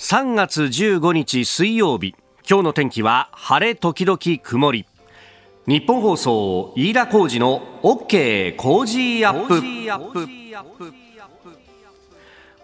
3月15日水曜日。今日の天気は晴れ時々曇り。日本放送飯田浩二の OK 工事アップ。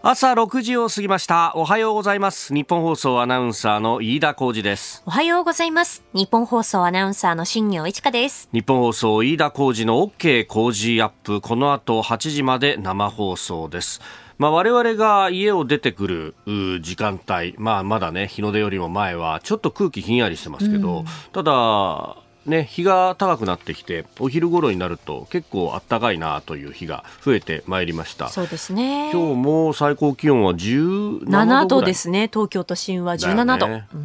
朝6時を過ぎました。おはようございます。日本放送アナウンサーの飯田浩二です。おはようございます。日本放送アナウンサーの新業一華です。日本放送飯田浩二の OK 工事アップ。この後8時まで生放送ですまあ、我々が家を出てくる時間帯、まあ、まだね、日の出よりも前は、ちょっと空気ひんやりしてますけど、うん、ただ、ね、日が高くなってきてお昼頃になると結構あったかいなという日が増えてまいりました。そうですね。今日も最高気温は17度です。ね東京都心は17度、ね、う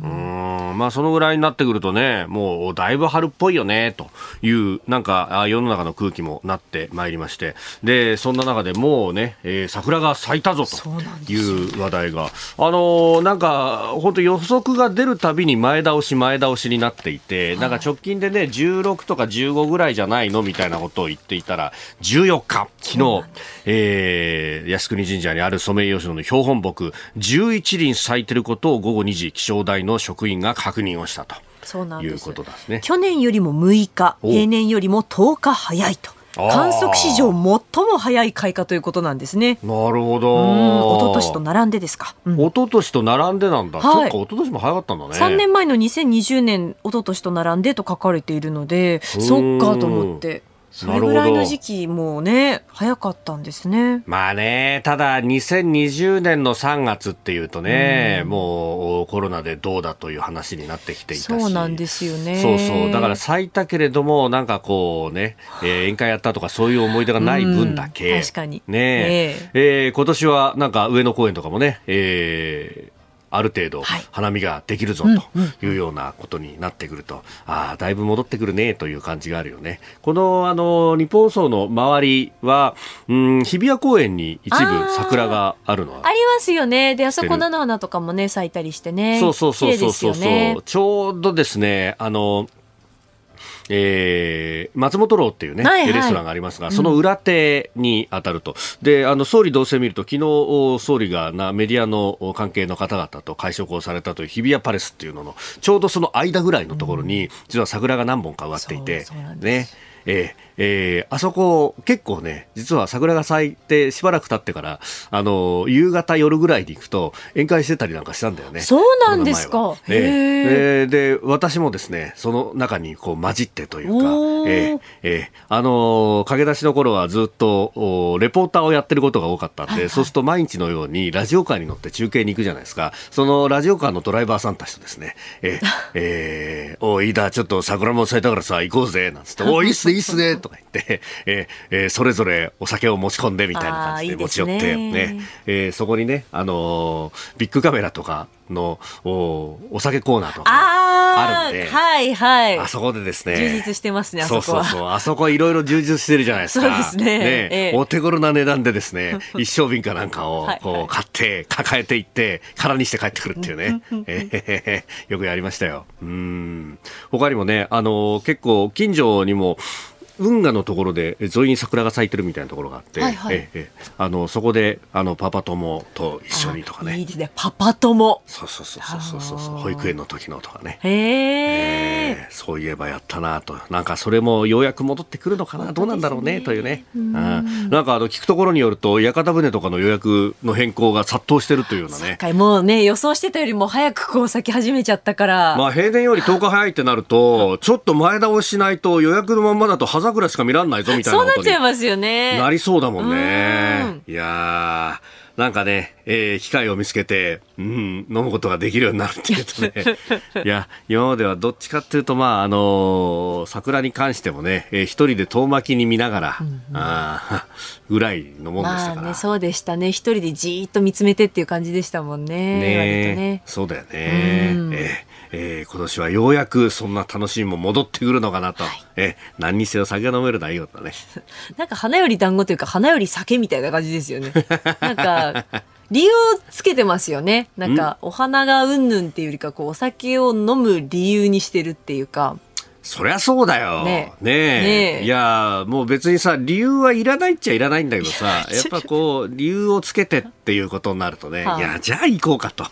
ん。まあそのぐらいになってくるとねもうだいぶ春っぽいよねというなんか世の中の空気もなってまいりまして。でそんな中でもうね、えー、桜が咲いたぞという話題が。あのー、なんか本当予測が出るたびに前倒し前倒しになっていて、なんか直近でね、16とか15ぐらいじゃないのみたいなことを言っていたら、14日、昨日、えー、靖国神社にあるソメイヨシノの標本木、11輪咲いてることを午後2時、気象台の職員が確認をしたと。そうなんですいうことですね。去年よりも6日、平年よりも10日早いと。観測史上最も早い開花ということなんですね。なるほど。一昨年と並んでですか。うん、一昨年と並んでなんだ。はい、そっか、一昨年も早かったんだね。3年前の2020年、一昨年と並んでと書かれているので、そっかと思って。それぐらいの時期もね早かったんですね。まあねただ2020年の3月っていうとね、うん、もうコロナでどうだという話になってきていたし。そうなんですよね。そうそう。だから咲いたけれどもなんかこうね、えー、宴会やったとかそういう思い出がない分だけ、うん、確かに。ねえ。えー、今年はなんか上野公園とかもね、えー、ある程度花見ができるぞというようなことになってくると、ああ、だいぶ戻ってくるねという感じがあるよね。この、あの、日本層の周りは、うん、日比谷公園に一部桜があるのはありますよね。で、あそこ菜の花とかもね、咲いたりしてね。そうそうそうそうそう。ね、ちょうどですね、あの、えー、松本楼っていうね、はいはい、レストランがありますが、その裏手に当たると。で、あの、総理同棲見ると、昨日、総理がなメディアの関係の方々と会食をされたという日比谷パレスっていうのの、ちょうどその間ぐらいのところに、実は桜が何本か植わっていて、ね。えーえー、あそこ結構ね、実は桜が咲いてしばらく経ってから、あの、夕方夜ぐらいに行くと宴会してたりなんかしたんだよね。そうなんですか。えー、で、私もですね、その中にこう混じってというか、えー、えー、あの、駆け出しの頃はずっとおレポーターをやってることが多かったんで、はいはい、そうすると毎日のようにラジオカーに乗って中継に行くじゃないですか。そのラジオカーのドライバーさんたちとですね、えー、えー、おい、いだ、ちょっと桜も咲いたからさ、行こうぜ、なんつって、おい、いいっすね、いいっすね、とか言って、えーえー、それぞれお酒を持ち込んでみたいな感じで持ち寄ってね、ねえー、そこにね、あのー、ビッグカメラとかのおお酒コーナーとかあるんで、はいはい。あそこでですね。充実してますね、あそこそうそうそう。あそこいろいろ充実してるじゃないですか。そうですね。ね、ええ、お手頃な値段でですね、一升瓶かなんかをこう買って、抱えていって、空にして帰ってくるっていうね。えー、よくやりましたよ。うん。他にもね、あのー、結構近所にも、運河のところで沿いに桜が咲いてるみたいなところがあって、はいはい、ええ、あのそこであのパパ友と一緒にとかね。いいですね。パパ友。そうそうそうそうそうそう保育園の時のとかね。へえそういえばやったなと。なんかそれもようやく戻ってくるのかな、ね、どうなんだろうねというね。うん。なんかあの聞くところによると屋形船とかの予約の変更が殺到してるというようなね。もうね予想してたよりも早くこう咲き始めちゃったから。まあ平年より10日早いってなるとちょっと前倒ししないと予約のまんまだと葉桜しか見らんないぞみたいなそうなっちゃいますよね。なりそうだもんね。いやなんかね、えー、機会を見つけて、うん、飲むことができるようになるっていうとね、いや、今まではどっちかっていうと、まあ、あのー、桜に関してもね、えー、一人で遠巻きに見ながら、うんうん、あぐらいのもんでしたから。まあね、そうでしたね。一人でじーっと見つめてっていう感じでしたもんね。ねねそうだよね。えーえー、今年はようやくそんな楽しみも戻ってくるのかなと、はい、えー、何にせよ酒が飲めるのはいいことだね。なんか花より団子というか花より酒みたいな感じですよね。なんか理由をつけてますよね。なんかお花がうんぬんっていうよりかこうお酒を飲む理由にしてるっていうか。そりゃそうだよ。ね。え。ねえ。いや、もう別にさ、理由はいらないっちゃいらないんだけどさ、やっぱこう、理由をつけてっていうことになるとね、はあ、いや、じゃあ行こうかと。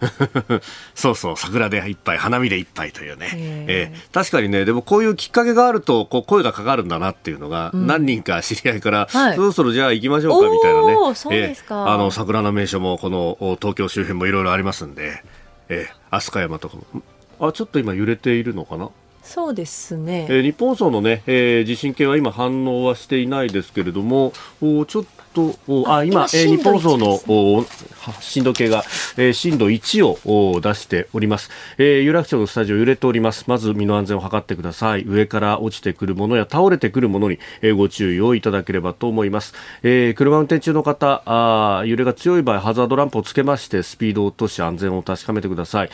そうそう、桜で一杯、花見で一杯というね。ええー確かにね、でもこういうきっかけがあると、こう声がかかるんだなっていうのが、何人か知り合いから、はいそろそろじゃあ行きましょうかみたいなね。おーあの、桜の名所も、このお東京周辺もいろいろありますんで、えー、飛鳥山とかも。あ、ちょっと今揺れているのかな？そうですね。えー日本放送のね、えー地震計は今反応はしていないですけれども、おちょっと、おあ、あ今、えー日本放送の1おは震度計が、えー震度1をお出しております。えー有楽町のスタジオ揺れております。まず身の安全を図ってください。上から落ちてくるものや倒れてくるものに、えーご注意をいただければと思います。えー車運転中の方、あー揺れが強い場合、ハザードランプをつけまして、スピードを落とし安全を確かめてください。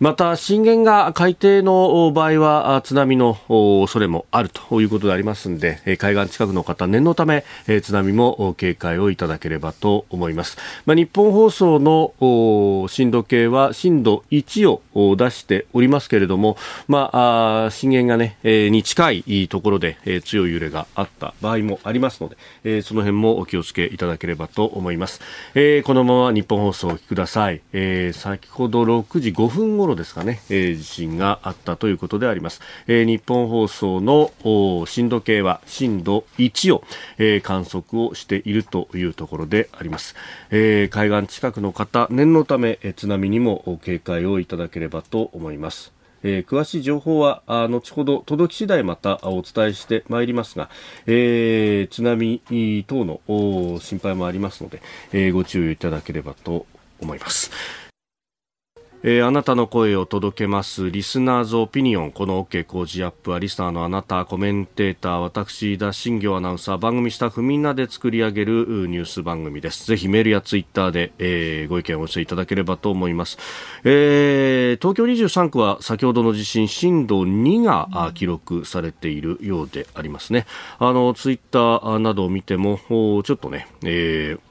また、震源が海底のお場合は、あ津波のお恐れもあるということでありますので、えー海岸近くの方、念のため、えー津波もお警戒をいただければと思います。まあ、日本放送のお震度計は震度1を出しておりますけれども、まあ、あ震源がね、えーに近いところで、えー強い揺れがあった場合もありますので、えーその辺もお気をつけいただければと思います。えーこのまま日本放送をお聞きください。えー先ほど6時5分頃ですかね、えー地震があったということであります。えー日本放送のお震度計は震度1を、えー観測をしているというところであります。えー海岸近くの方、念のため、津波にも警戒をいただければと思います。えー詳しい情報はあ後ほど届き次第またお伝えしてまいりますが、えー津波等の心配もありますので、えーご注意いただければと思います。えーあなたの声を届けますリスナーズオピニオン。この OK 工事アップはリスナーのあなたコメンテーター私田新行アナウンサー。番組スタッフみんなで作り上げるうニュース番組です。ぜひメールやツイッターで、えーご意見をお寄せいただければと思います、えー東京23区は先ほどの地震震度2があ記録されているようでありますね。あのツイッターなどを見てもおちょっとね、えー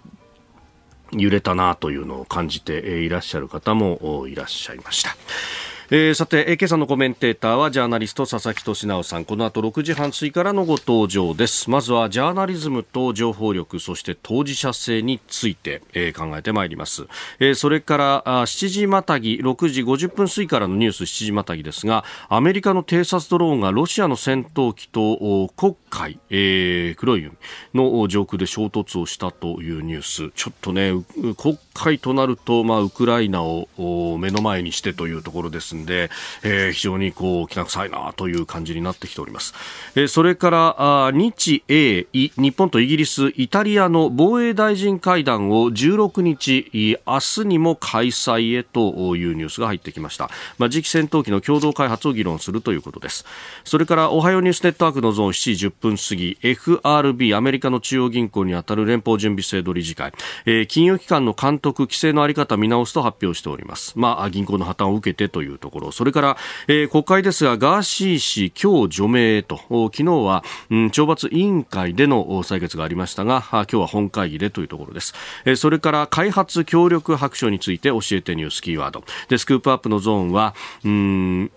揺れたなというのを感じていらっしゃる方もいらっしゃいました。えーさて、えー今朝のコメンテーターはジャーナリスト佐々木俊直さん。この後6時半過ぎからのご登場です。まずはジャーナリズムと情報力、そして当事者性について、えー考えてまいります。えーそれからあ7時またぎ、6時50分過ぎからのニュース7時またぎですが、アメリカの偵察ドローンがロシアの戦闘機とお黒海、えー黒い海の上空で衝突をしたというニュース。ちょっとね、うう黒海となると、まあ、ウクライナをお目の前にしてというところですんで、えー非常にこう、きな臭いなという感じになってきております。えーそれから、あ日英、い日本とイギリス、イタリアの防衛大臣会談を16日、明日にも開催へというニュースが入ってきました。まあ、次期戦闘機の共同開発を議論するということです。それから、おはようニュースネットワークのゾーン7時10分過ぎ、FRB、アメリカの中央銀行にあたる連邦準備制度理事会、えー金融機関の監督、規制のあり方見直すと発表しております。まあ、銀行の破綻を受けてというところ、それから、えー国会ですが、ガーシー氏、今日除名と、昨日は、うん、懲罰委員会での採決がありましたが、今日は本会議でというところです。えーそれから、開発協力白書について教えてニュースキーワード。で、スクープアップのゾーンは、うん、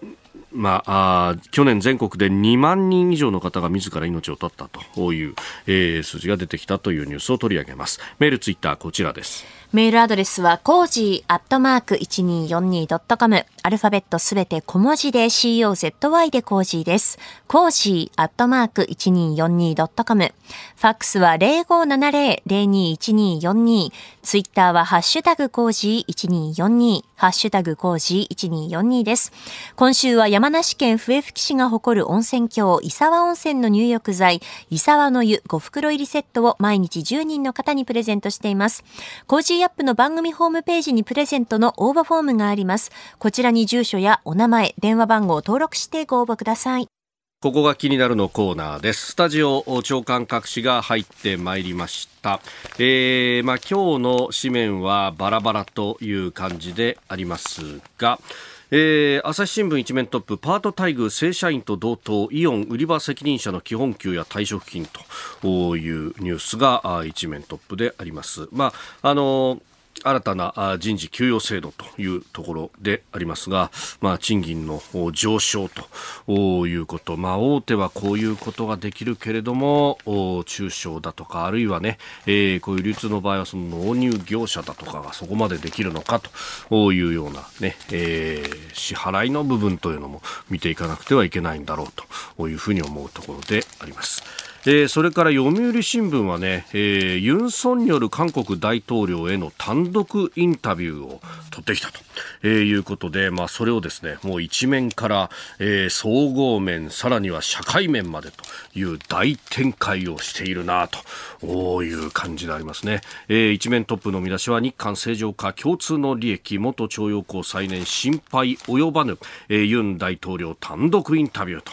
まあ、あ去年全国で2万人以上の方が自ら命を絶ったという、えー数字が出てきたというニュースを取り上げます。メール、ツイッター、こちらです。メールアドレスは、コージーアットマーク 1242.com。アルファベットすべて小文字で COZY でコージーです。コージーアットマーク 1242.com。ファックスは0570-021242。ツイッターはハッシュタグコージー1242。ハッシュタグコージー1242です。今週は山梨県笛吹市が誇る温泉郷、石和温泉の入浴剤、石和の湯5袋入りセットを毎日10人の方にプレゼントしています。コージーアップの番組ホームページにプレゼントの応募フォームがあります。こちらに住所やお名前、電話番号を登録してご応募ください。ここが気になるのコーナーです。スタジオ朝刊各紙が入ってまいりました。えー、まあ今日の紙面はバラバラという感じでありますが、えー、朝日新聞一面トップパート待遇正社員と同等イオン売り場責任者の基本給や退職金というニュースが一面トップであります。まああの新たな人事給与制度というところでありますが、まあ、賃金の上昇ということ、まあ、大手はこういうことができるけれども中小だとかあるいはね、えー、こういう流通の場合はその納入業者だとかがそこまでできるのかというようなね、えー、支払いの部分というのも見ていかなくてはいけないんだろうというふうに思うところであります。えー、それから読売新聞はね、えー、ユン・ソンによる韓国大統領への単独インタビューを取ってきたと、えー、いうことで、まあ、それをですね、もう一面から、えー、総合面、さらには社会面までという大展開をしているなという感じでありますね。えー、一面トップの見出しは日韓正常化共通の利益、元徴用工再燃心配及ばぬ、えー、ユン大統領単独インタビューと。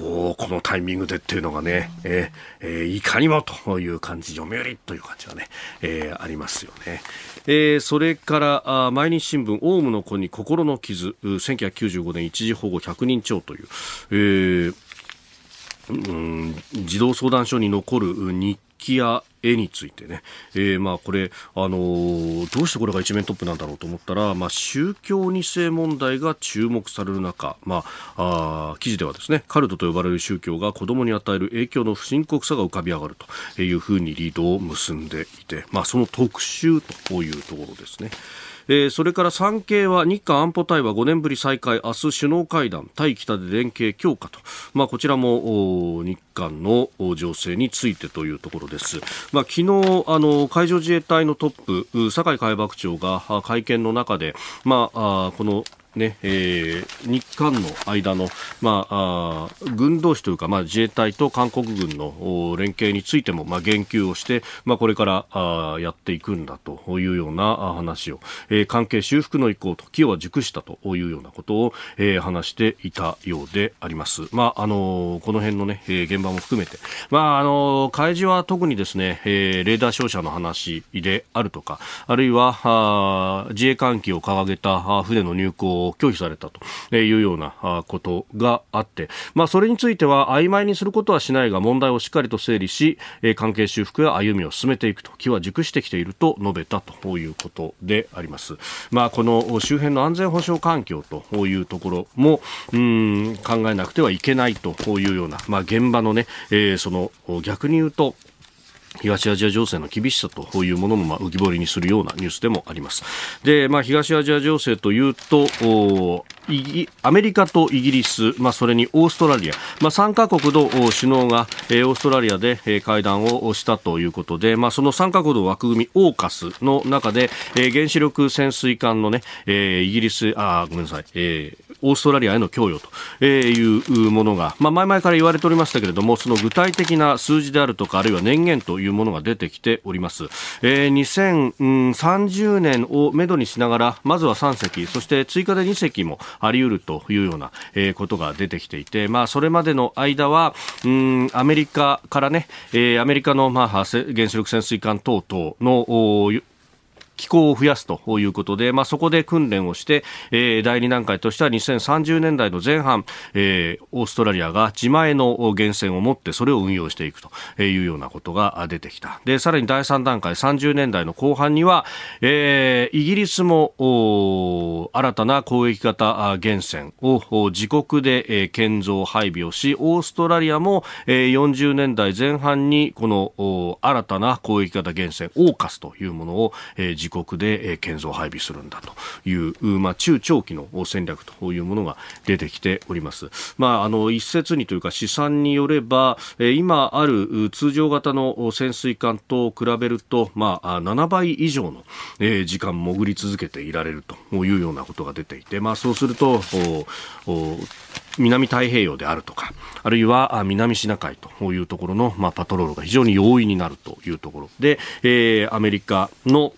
おおこのタイミングでっていうのがね、えーえー、いかにもという感じ、読売という感じはね、えー、ありますよね。えー、それからあ毎日新聞、オウムの子に心の傷、1995年一時保護100人超という、えーうん、児童相談所に残る日記や絵についてね、えー、まあこれ、あのー、どうしてこれが一面トップなんだろうと思ったら、まあ、宗教2世問題が注目される中、まあ、あ記事ではですねカルトと呼ばれる宗教が子どもに与える影響の不深刻さが浮かび上がるというふうにリードを結んでいて、まあ、その特集というところですね。えー、それから産経は日韓安保対話5年ぶり再開明日首脳会談対北で連携強化と、まあ、こちらも日韓の情勢についてというところです、まあ、昨日あの海上自衛隊のトップ酒井海幕長が会見の中で、まあ、このねえー、日韓の間の、まあ、あ軍同士というか、まあ、自衛隊と韓国軍の連携についても、まあ、言及をして、まあ、これからあやっていくんだというような話を、えー、関係修復の意向と機は熟したというようなことを、えー、話していたようであります。まああのこの辺のね、えー、現場も含めて、まああの海事は特にですね、えー、レーダー照射の話であるとか、あるいはあ自衛艦機を掲げた船の入港を拒否されたというようなことがあって、まあ、それについては曖昧にすることはしないが問題をしっかりと整理し関係修復や歩みを進めていくと気は熟してきていると述べたということであります。まあ、この周辺の安全保障環境というところもうん考えなくてはいけないというような、まあ、現場のね、えー、その逆に言うと東アジア情勢の厳しさというものもまあ浮き彫りにするようなニュースでもあります。で、まあ、東アジア情勢というと、アメリカとイギリス、まあ、それにオーストラリア、まあ、3カ国の首脳が、えー、オーストラリアで、えー、会談をしたということで、まあ、その3カ国の枠組みオーカスの中で、えー、原子力潜水艦のね、えー、イギリス、あ、ごめんなさい、えー、オーストラリアへの供与というものが、まあ、前々から言われておりましたけれども、その具体的な数字であるとか、あるいは年限というものが出てきております。えー、2030年をめどにしながら、まずは3隻、そして追加で2隻も、あり得るというような、ことが出てきていて、まあ、それまでの間は、うん、アメリカからね、えー、アメリカの、まあ、原子力潜水艦等々の機構を増やすということで、まあ、そこで訓練をして、えー、第2段階としては2030年代の前半、えー、オーストラリアが自前の源泉を持ってそれを運用していくというようなことが出てきた。で、さらに第3段階30年代の後半には、えー、イギリスも新たな攻撃型源泉を自国で、えー、建造配備をし、オーストラリアも、えー、40年代前半にこの新たな攻撃型源泉オーカスというものを、えー、自国で建造配備するんだという、まあ、中長期の戦略というものが出てきております。まあ、あの一説にというか試算によれば今ある通常型の潜水艦と比べると、まあ、7倍以上の時間潜り続けていられるというようなことが出ていて、まあ、そうすると南太平洋であるとか、あるいは南シナ海というところの、まあ、パトロールが非常に容易になるというところで、えー、アメリカの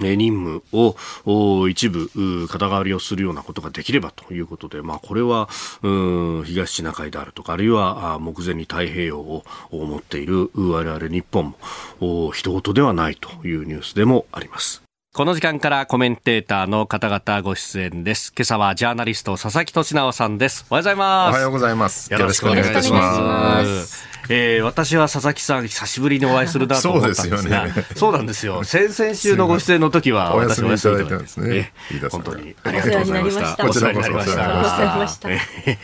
任務を一部肩代わりをするようなことができればということで、まあ、これは東シナ海であるとかあるいは目前に太平洋を持っている我々日本も人事ではないというニュースでもあります。この時間からコメンテーターの方々ご出演です。今朝はジャーナリスト佐々木俊直さんです。おはようございおます。はようございます。よろしくお願いいたしま。ますえー私は佐々木さん久しぶりにお会いするなと思ったんですが、そうですよねそうなんですよ。先々週のご出演の時は お休み私おいただいたんですね本当にありがとうございました。お世話になりましたお世話になりました。お世話になりました え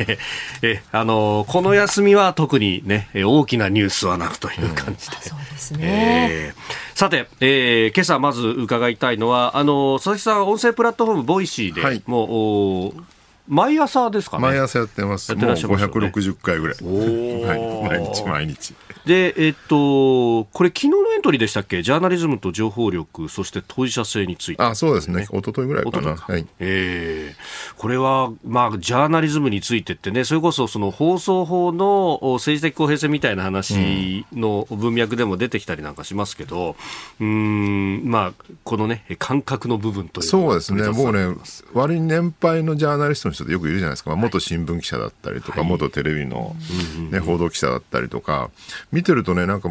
ええあのこの休みは特にねえ大きなニュースはなくという感じで。そうですね。えーさて、えー今朝まず伺いたいのは、あの佐々木さん、音声プラットフォーム、 Voicy で、はい。もうお毎朝ですかね。毎朝やってます。やってらっしゃいますよねもう560回ぐらい。ーはい毎日毎日。で、えっと、これ、昨日のエントリーでしたっけ、ジャーナリズムと情報力、そして当事者性について。あ、そうですね。一昨日ぐらいかな。はい。ええこれは、まあ、ジャーナリズムについてってね、それこそその放送法のお政治的公平性みたいな話の文脈でも出てきたりなんかしますけど、うーん、まあ、このね、感覚の部分というそうですね。もうね割に年配のジャーナリストの人ってよくいるじゃないですか。まあ元新聞記者だったりとか、はい。元テレビの、ね、報道記者だったりとか、見てるとね、なんか、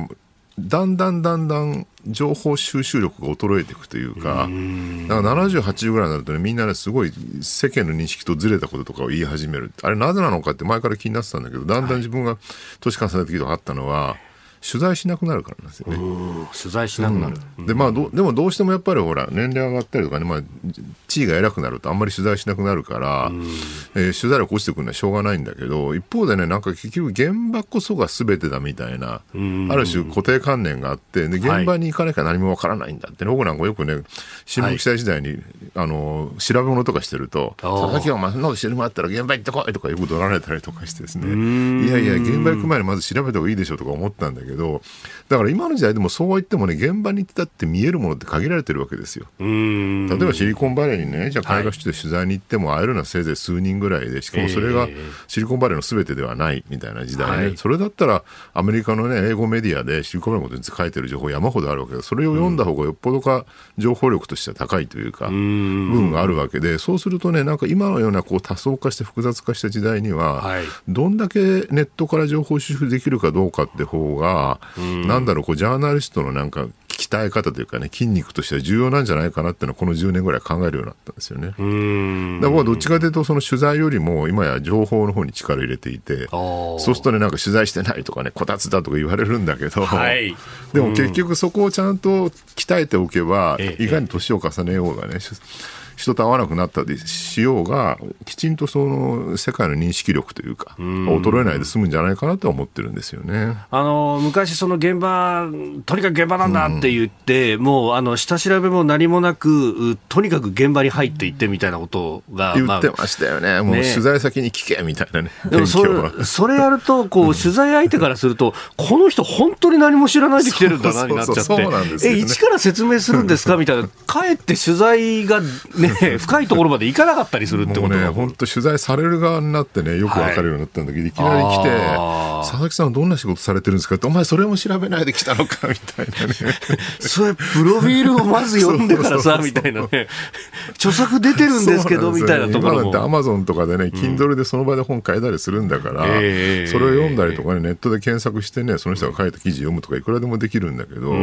だんだんだんだん情報収集力が衰えていくというか、だから70、80ぐらいになるとね、みんなね、すごい世間の認識とずれたこととかを言い始める。あれなぜなのかって前から気になってたんだけど、だんだん自分が年重ねてきて分かったのは、取材しなくなるからなんですよね。うん。取材しなくなる。でまあ、どでもどうしてもやっぱりほら年齢上がったりとかね、まあ、地位が偉くなるとあんまり取材しなくなるから、えー取材力落ちてくるのはしょうがないんだけど一方でねなんか結局現場こそが全てだみたいなある種固定観念があってで現場に行かなきゃ何もわからないんだって、ね僕なんかよくね新聞記者時代に、あの調べ物とかしてると「あー佐々木はお前そんなことしてるもんあったら現場行ってこい」とかよく怒られたりとかしてですね。いやいや現場行く前にまず調べた方がいいでしょとか思ったんだけどだから今の時代でもそうは言ってもね現場に行ってたって見えるものって限られてるわけですよ。うん。例えばシリコンバレーにね、じゃあ海外出張で取材に行っても会えるのはせいぜい数人ぐらいで、しかもそれがシリコンバレーの全てではないみたいな時代ね、はい。それだったらアメリカのね、英語メディアでシリコンバレーのことに書いてる情報山ほどあるわけで、それを読んだ方がよっぽどか情報力としては高いというか、部分があるわけで、そうするとね、なんか今のようなこう多層化して複雑化した時代には、はい。どんだけネットから情報収集できるかどうかって方が、なんだろう、こうジャーナリストのなんか鍛え方というかね、筋肉としては重要なんじゃないかなっていうのは、この10年ぐらい考えるようになったんですよね。うん。だから僕はどっちかというと、その取材よりも、今や情報の方に力入れていて、ー。そうするとね、なんか取材してないとかね、こたつだとか言われるんだけど、はい。でも結局そこをちゃんと鍛えておけば、ええ。いかに年を重ねようがね、し人と会わなくなったりしようが、きちんとその世界の認識力というか、衰えないで済むんじゃないかなとは思ってるんですよね。あの昔、その現場、とにかく現場なんだって言って、もうあの下調べも何もなく、うとにかく現場に入っていってみたいなことが、言ってましたよね。もうね取材先に聞けみたいなね。でもそれそれやるとこう、取材相手からすると、この人、本当に何も知らないで来てるんだなになっちゃって、えね。一から説明するんですか？みたいな、かえって取材が、ね、深いところまで行かなかったりするってもうね、ことが本当取材される側になってね、よくわかるようになったんだけど、い、きなり来て、佐々木さんはどんな仕事されてるんですかって、お前それも調べないで来たのかみたいなね。それ、プロフィールをまず読んでからさ、みたいなね、著作出てるんですけど、みたいなところも。今だってアマゾンとかでね、Kindle でその場で本買えたりするんだから、ええそれを読んだりとかね、ネットで検索してね、その人が書いた記事読むとかいくらでもできるんだけど、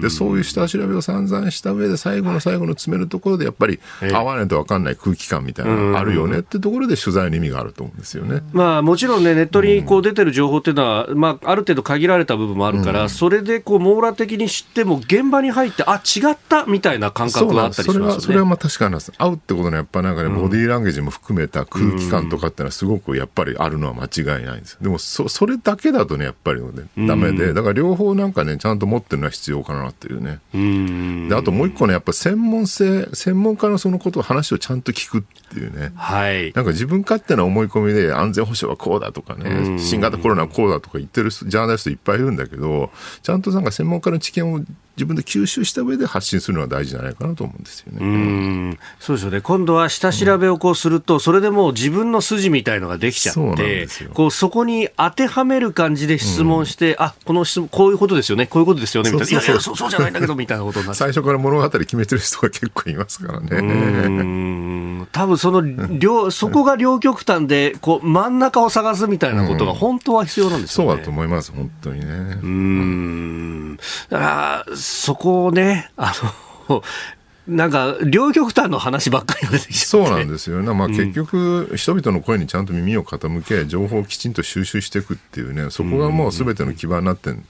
で、そういう下調べを散々した上で最後の最後の詰めるところでやっぱりええ合わないと分かんない空気感みたいなのがあるよねってところで取材の意味があると思うんですよね。まあ、もちろんね、ネットにこう出てる情報っていうのは、まあ、ある程度限られた部分もあるから、それでこう網羅的に知っても、現場に入って、あ違ったみたいな感覚があったりしそれは、ますよね。それはまあ確かなんです。会うってことのやっぱなんかね、ボディーランゲージも含めた空気感とかってのはすごくやっぱりあるのは間違いないんですよ。でもそ、それだけだとね、やっぱりね、ダメで、だから両方なんかね、ちゃんと持ってるのは必要かなっていうね。うんで、あともう一個ね、やっぱ専門性、専門家のそのことを話をちゃんと聞くっていうね。はい。なんか自分勝手な思い込みで安全保障はこうだとかね、新型コロナはこうだとか言ってるジャーナリストいっぱいいるんだけど、ちゃんとなんか専門家の知見を自分で吸収した上で発信するのは大事じゃないかなと思うんですよね。うん。そうですよね。今度は下調べをこうすると、それでもう自分の筋みたいのができちゃってですよ。こうそこに当てはめる感じで質問して、あこの質問こういうことですよね。こういうことですよね。みたいな。そうそういやいやそうそうじゃないんだけどみたいなことにな最初から物語決めてる人が結構いますからね。うん。多分その両そこが両極端でこう真ん中を探すみたいなことが本当は必要なんですよね。そうだと思います、本当にね。うーん。だから、そこをね、あの、なんか両極端の話ばっかり出てきちそうなんですよね、まあ、結局、人々の声にちゃんと耳を傾け、情報をきちんと収集していくっていうね、そこがもうすべての基盤になってん。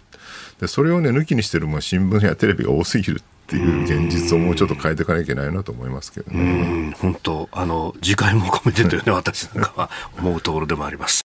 で、それをね、抜きにしてるまあ新聞やテレビが多すぎるっていう現実をもうちょっと変えていかなきゃいけないなと思いますけどね。本当、あの、自戒も込めてというね、私なんかは思うところでもあります。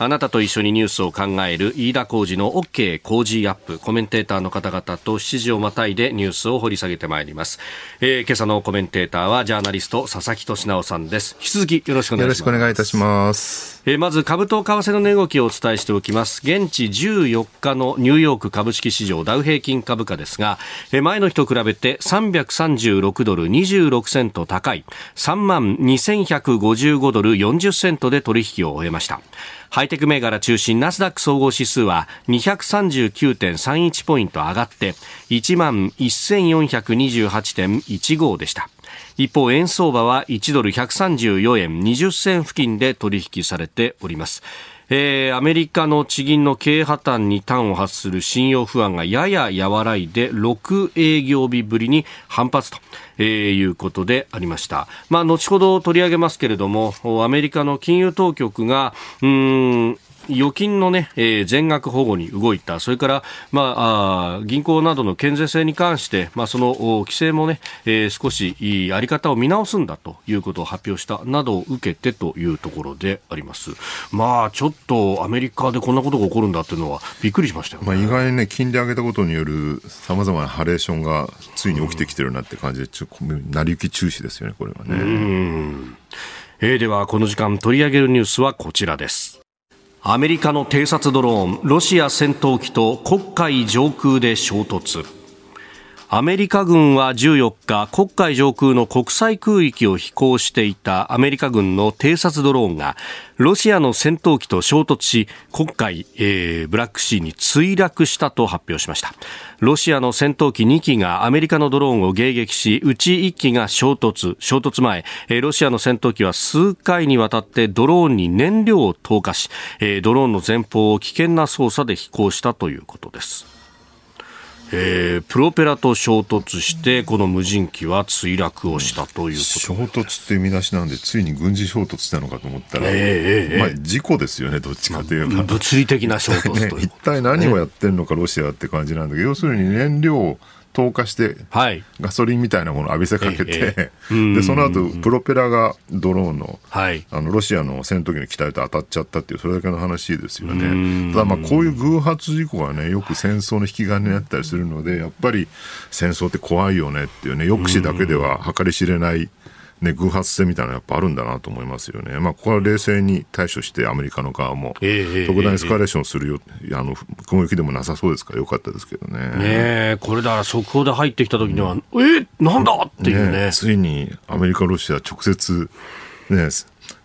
あなたと一緒にニュースを考える飯田浩二の OK 工事アップコメンテーターの方々と7時をまたいでニュースを掘り下げてまいります、えー、今朝のコメンテーターはジャーナリスト佐々木俊直さんです。引き続きよろしくお願いします。よろしくお願いいたします。えー、まず株と為替の値動きをお伝えしておきます。現地14日のニューヨーク株式市場ダウ平均株価ですが、えー、前の日と比べて336ドル26セント高い。3万2155ドル40セントで取引を終えましたハイテク銘柄中心ナスダック総合指数は239.31ポイント上がって1万1428.15でした。一方、円相場は1ドル134円20銭付近で取引されております。えー、アメリカの地銀の経営破綻に端を発する信用不安がやや和らいで6営業日ぶりに反発と、えー、いうことでありました。まあ、後ほど取り上げますけれども、アメリカの金融当局が、うん預金のね、えー、全額保護に動いた、それから、まあ、あ銀行などの健全性に関して、まあ、その規制もね、えー、少しいいあり方を見直すんだということを発表したなどを受けてというところであります。まあ、ちょっとアメリカでこんなことが起こるんだっていうのはびっくりしましたよ、ね、まあ、意外にね、金利上げたことによるさまざまなハレーションがついに起きてきてるなって感じで、ちょ成り行き中止ですよね、これはね。うんえー、では、この時間取り上げるニュースはこちらです。アメリカの偵察ドローンロシア戦闘機と黒海上空で衝突。アメリカ軍は14日黒海上空の国際空域を飛行していたアメリカ軍の偵察ドローンがロシアの戦闘機と衝突し黒海、えー、ブラックシーに墜落したと発表しました。ロシアの戦闘機2機がアメリカのドローンを迎撃しうち1機が衝突衝突前、えー、ロシアの戦闘機は数回にわたってドローンに燃料を投下し、えー、ドローンの前方を危険な操作で飛行したということです。えー、プロペラと衝突してこの無人機は墜落をしたということ。衝突っていう見出しなんでついに軍事衝突したのかと思ったら、えー、まあ、事故ですよねどっちかというと、まあ、物理的な衝突という、ね、一体何をやってるのかロシアって感じなんだけど要するに燃料投下して、はい、ガソリンみたいなものを浴びせかけて、ええ、でその後プロペラがドローンのはい、あのロシアの戦闘機の機体と当たっちゃったっていうそれだけの話ですよね。ただまあこういう偶発事故がねよく戦争の引き金になったりするのでやっぱり戦争って怖いよねっていうね抑止だけでは計り知れないね、偶発性みたいなのやっぱあるんだなと思いますよね。まあ、ここは冷静に対処して、アメリカの側も、特段エスカレーションするよ、えー、あの、攻撃でもなさそうですからよかったですけどね。ねこれだから速報で入ってきた時には、うん、えなんだっていうね、ね、ついにアメリカ、ロシア直接、ね、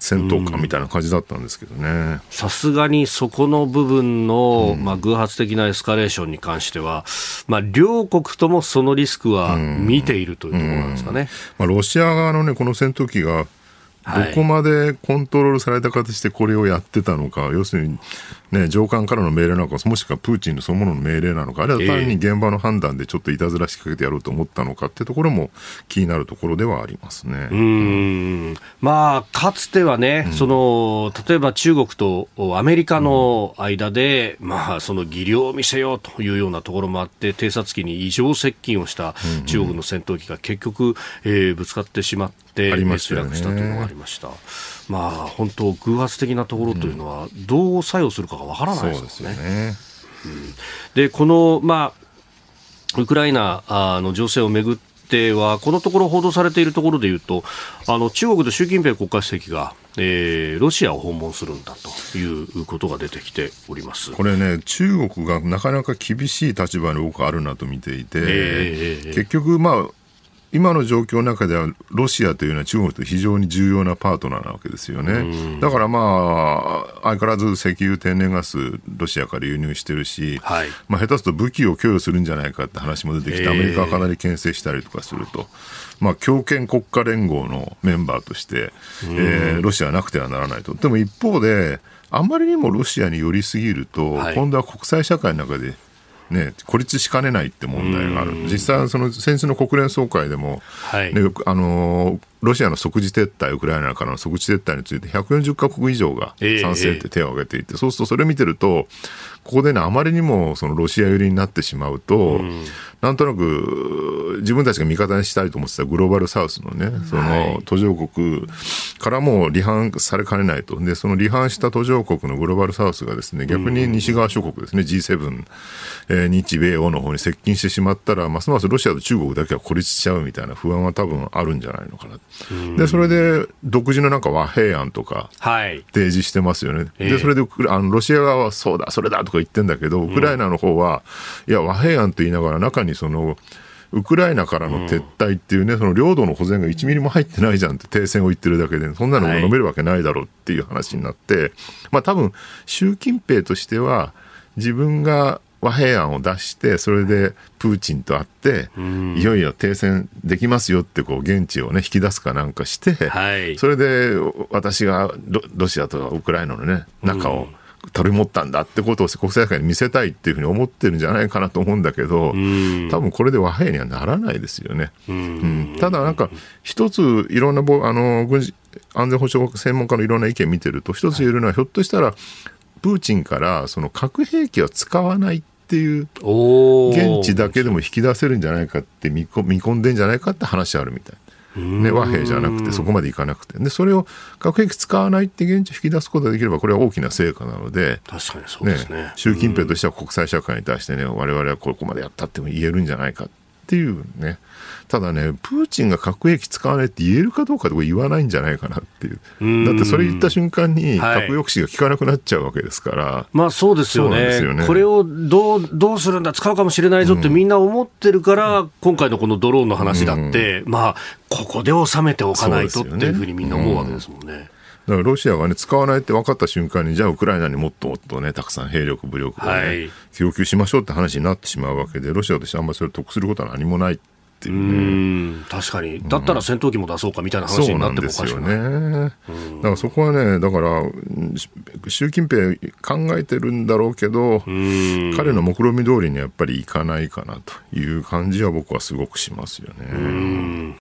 戦闘かみたいな感じだったんですけどね。さすがにそこの部分の、まあ、偶発的なエスカレーションに関しては、まあ、両国ともそのリスクは見ているというところなんですかね、まあ、ロシア側の、ね、この戦闘機がどこまでコントロールされた形でこれをやってたのか、要するに、ね、上官からの命令なのか、もしくはプーチンのそのものの命令なのか、あるいは単に現場の判断でちょっといたずらしかけてやろうと思ったのかっていうところも気になるところではありますね。うん。まあ、かつてはね、うん、その例えば中国とアメリカの間で、うん、まあ、その技量を見せようというようなところもあって、偵察機に異常接近をした中国の戦闘機が結局、えー、ぶつかってしまっで、ありましたよね。墜落したというのがありました。まあ、本当、偶発的なところというのは、どう作用するかがわからないそうですよね。よね。で、この、まあ、ウクライナあの情勢をめぐっては、このところ報道されているところでいうと、あの中国で習近平国家主席が、えーロシアを訪問するんだということが出てきております。これね、中国がなかなか厳しい立場に僕はあるなと見ていて、ええええ結局、まあ、今の状況の中では、ロシアというのは中国と非常に重要なパートナーなわけですよね。だからまあ、相変わらず石油、天然ガス、ロシアから輸入してるし、はい。まあ、下手すると武器を供与するんじゃないかって話も出てきて、ええ。アメリカはかなり牽制したりとかすると、まあ、強権国家連合のメンバーとして、えーロシアはなくてはならないと。でも一方で、あまりにもロシアに寄りすぎると、はい。今度は国際社会の中で、ね、孤立しかねないって問題がある。実際、その先日の国連総会でも、はい。ねあのーロシアの即時撤退、ウクライナからの即時撤退について140カ国以上がええ。賛成って手を挙げていて、そうするとそれ見てると、ここでね、あまりにもそのロシア寄りになってしまうと、なんとなく自分たちが味方にしたいと思ってたグローバルサウスのね、その途上国からも離反されかねないと。で、その離反した途上国のグローバルサウスがですね、逆に西側諸国ですね、G7、えー日米欧の方に接近してしまったら、ますますロシアと中国だけは孤立しちゃうみたいな不安は多分あるんじゃないのかな。で、それで独自のなんか和平案とか、はい。提示してますよね。ええで、それであのロシア側はそうだ、それだとか言ってんだけど、ウクライナの方は、いや、和平案と言いながら中にその、ウクライナからの撤退っていうね、その領土の保全が1ミリも入ってないじゃんって停戦を言ってるだけで、そんなのも飲めるわけないだろうっていう話になって、まあ多分、習近平としては、自分が和平案を出して、それでプーチンと会って、いよいよ停戦できますよって、こう、現地をね、引き出すかなんかして、はい。それで私がロロシアとウクライナのね、仲を取り持ったんだってことを国際社会に見せたいっていうふうに思ってるんじゃないかなと思うんだけど、多分これで和平にはならないですよね。うん。ただなんか、一ついろんなぼあの軍事安全保障専門家のいろんな意見見てると、一つ言えるのは、ひょっとしたら、プーチンからその核兵器は使わないっていう現地だけでも引き出せるんじゃないかって見込見込んでんじゃないかって話あるみたい。ね、和平じゃなくて、そこまでいかなくて。で、それを核兵器使わないって現地を引き出すことができれば、これは大きな成果なので、確かにそうねですね。習近平としては国際社会に対してね、我々はここまでやったっても言えるんじゃないかっていうね。ただね、プーチンが核兵器使わないって言えるかどうかとか言わないんじゃないかなっていう。んだってそれ言った瞬間にはい核抑止が効かなくなっちゃうわけですから。まあそうですよねよねこれをどうどうするんだ、使うかもしれないぞってみんな思ってるから、今回のこのドローンの話だって、まあ、ここで収めておかないとっていうふうにみんな思うわけですもんね。だからロシアがね、使わないって分かった瞬間に、じゃあウクライナにもっともっとね、たくさん兵力、武力をね、はい供給しましょうって話になってしまうわけで、ロシアとしてあんまりそれを得することは何もないっていううね。ん、確かに。だったら戦闘機も出そうかみたいな話になってもおかしくない。ね。だからそこはね、だから、うん習近平考えてるんだろうけど、うん彼の目論見通りにやっぱりいかないかなという感じは僕はすごくしますよね。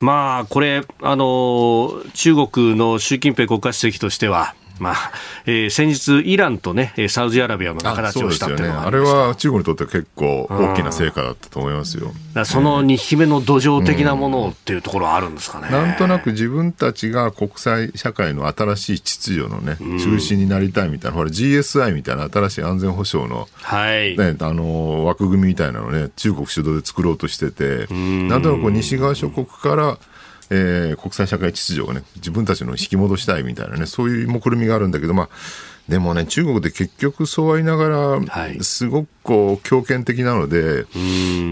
まあ、これ、あの中国の習近平国家主席としては、まあえー先日、イランと、ね、えーサウジアラビアの仲立ちをしたっていうのがあれありましたは中国にとっては結構大きな成果だったと思いますよ。だからその2匹目の土壌的なものっていうところはあるんですかね。なんとなく自分たちが国際社会の新しい秩序のね、中心になりたいみたいな、ほら GSI みたいな新しい安全保障の、はい。ね、あの枠組みみたいなのね、中国主導で作ろうとしてて、なんとなく西側諸国から、えー国際社会秩序をね、自分たちの引き戻したいみたいなね、そういう目論みがあるんだけど、まあ、でもね、中国で結局そうは言いながはい。ら、すごくこう強権的なので、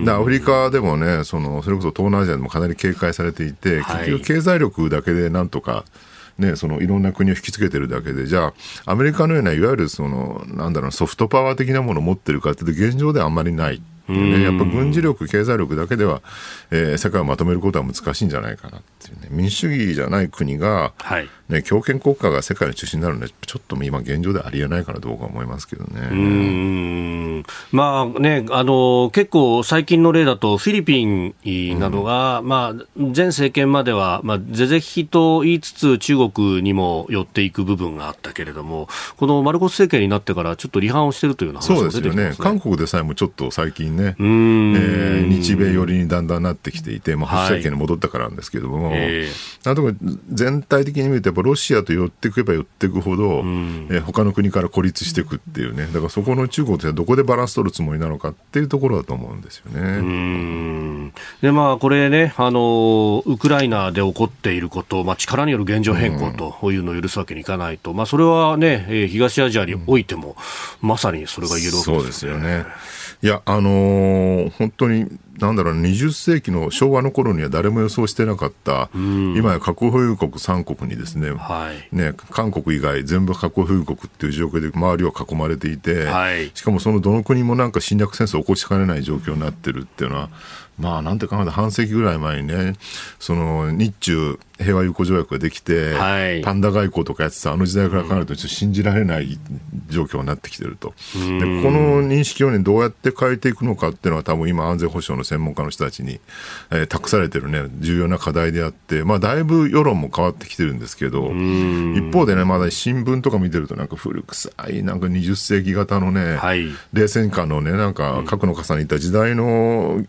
でアフリカでもねその、それこそ東南アジアでもかなり警戒されていて、はい。結局経済力だけでなんとか、ね、そのいろんな国を引きつけてるだけで、じゃあ、アメリカのようないわゆるその、なんだろう、ソフトパワー的なものを持ってるかっていうと、現状ではあんまりない。ね、やっぱ軍事力、経済力だけでは、えー世界をまとめることは難しいんじゃないかなっていうね、民主主義じゃない国が、はい。ね、強権国家が世界の中心になるのは、ちょっと今、現状ではありえないかなと僕は思いますけどね。うーんまあね、あの結構最近の例だと、フィリピンなどが、まあ、前政権までは、まあ、是々非々と言いつつ、中国にも寄っていく部分があったけれども、このマルコス政権になってから、ちょっと離反をしているというような話もそうですよね出てきてますね。韓国でさえもちょっと最近ね、えー、日米寄りにだんだんなってきていて、まあ、保守政権に戻ったからなんですけども、はいえ。ー、と全体的に見ると、やっぱロシアと寄っていけば寄っていくほど、うん、えー、他の国から孤立していくっていうね、だからそこの中国とはどこでバランス取るつもりなのかっていうところだと思うんですよね。でまあ、これねあの、ウクライナで起こっていること、まあ、力による現状変更というのを許すわけにいかないと、まあ、それはね、えー、東アジアにおいても、まさにそれが言えるわけですよね。いや、あのー、本当に、なんだろう、20世紀の昭和の頃には誰も予想してなかった、今や核保有国3国にですね、はい、ね、韓国以外全部核保有国っていう状況で周りを囲まれていて、はい、しかもそのどの国もなんか侵略戦争を起こしかねない状況になってるっていうのは、まあ、なんて考えたら半世紀ぐらい前にね、その日中平和友好条約ができて、はい、パンダ外交とかやってたあの時代から考えると、ちょっと信じられない状況になってきてると。で、この認識をね、どうやって変えていくのかっていうのは、多分今、安全保障の専門家の人たちに、えー、託されてるね、重要な課題であって、まあ、だいぶ世論も変わってきてるんですけど、一方でね、まだ新聞とか見てると、なんか古臭い、なんか20世紀型のね、はい、冷戦下のね、なんか核の傘にいた時代の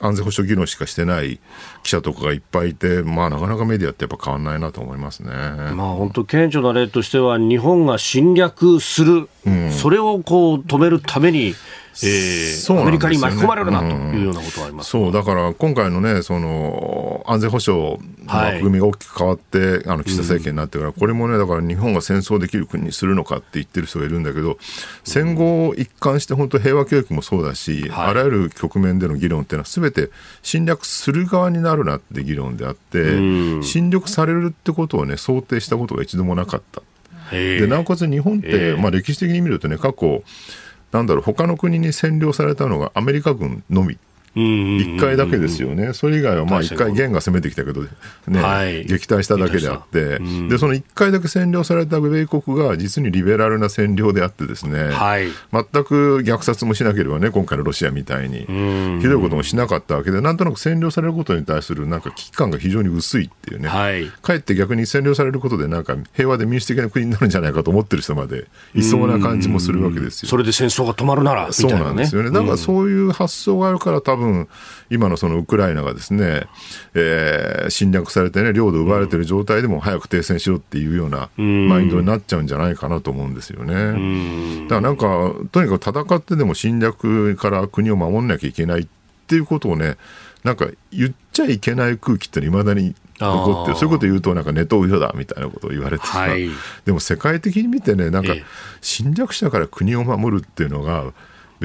安全保障議論しかしてない記者とかがいっぱいいて、まあ、なかなかメディアってやっぱ変わらないなと思いますね。まあ、本当、顕著な例としては、日本が侵略する、うん、それをこう止めるために、えー、ね、アメリカに巻き込まれるなというようなことはあります、うん、そう。だから今回のねその安全保障の枠組みが大きく変わって、はい、あの岸田政権になってから、これもねだから日本が戦争できる国にするのかって言ってる人がいるんだけど戦後一貫して本当平和教育もそうだし、はい、あらゆる局面での議論っていうのはすべて侵略する側になるなって議論であって、侵略されるってことをね想定したことが一度もなかった。でなおかつ日本って、まあ、歴史的に見るとね過去なんだろう他の国に占領されたのがアメリカ軍のみ。1回だけですよね、それ以外はまあ1回、元が攻めてきたけど、ね、はい、撃退しただけであって、でその1回だけ占領された米国が実にリベラルな占領であって、ですね、はい、全く虐殺もしなければね、今回のロシアみたいに、ひどいこともしなかったわけで、なんとなく占領されることに対するなんか危機感が非常に薄いっていうね、はい、かえって逆に占領されることで、なんか平和で民主的な国になるんじゃないかと思ってる人までいそうな感じもするわけですよ。それで戦争が止まるなら、ね、そうなんですよね。だからそういう発想があるから、多分今のそのウクライナがですね、えー、侵略されてね、領土奪われてる状態でも早く停戦しろっていうようなマインドになっちゃうんじゃないかなと思うんですよね。だからなんか、とにかく戦ってでも侵略から国を守んなきゃいけないっていうことをね、なんか言っちゃいけない空気っていまだに残ってそういうこと言うとなんかネトウヨだみたいなことを言われてはい、でも世界的に見てねなんか侵略者から国を守るっていうのが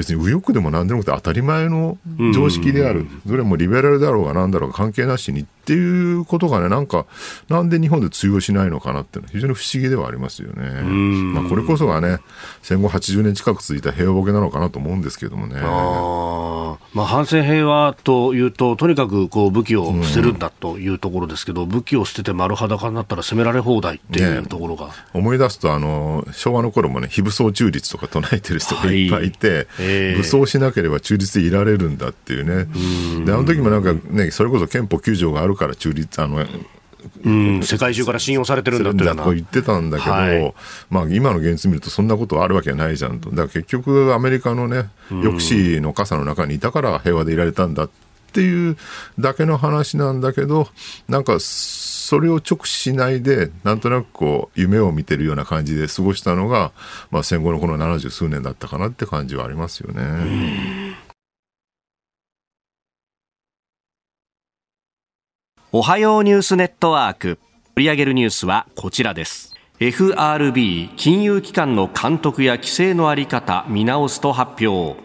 別に右翼でも何でもなくて当たり前の常識である、どれもリベラルだろうが何だろうが関係なしにっていうことがね、なんか、なんで日本で通用しないのかなっていうのは非常に不思議ではありますよね。まあ、これこそがね、戦後80年近く続いた平和ボケなのかなと思うんですけどもね。あまあ、反戦平和というと、とにかくこう武器を捨てるんだというところですけど、武器を捨てて丸裸になったら攻められ放題っていうところが。ね、思い出すと、あの、昭和の頃もね、非武装中立とか唱えてる人がいっぱいいて、はいえー、武装しなければ中立でいられるんだっていうね。で、あの時もなんかね、それこそ憲法9条があるから中立、あの、うん、世界中から信用されてるんだってと言ってたんだけど、はい、まあ、今の現実見るとそんなことあるわけないじゃんと。だから結局アメリカのね抑止の傘の中にいたから平和でいられたんだっていうだけの話なんだけどなんかそれを直視しないでなんとなくこう夢を見てるような感じで過ごしたのが、まあ、戦後のこの70数年だったかなって感じはありますよね。おはようニュースネットワーク。取り上げるニュースはこちらです。FRB 金融機関の監督や規制のあり方見直すと発表。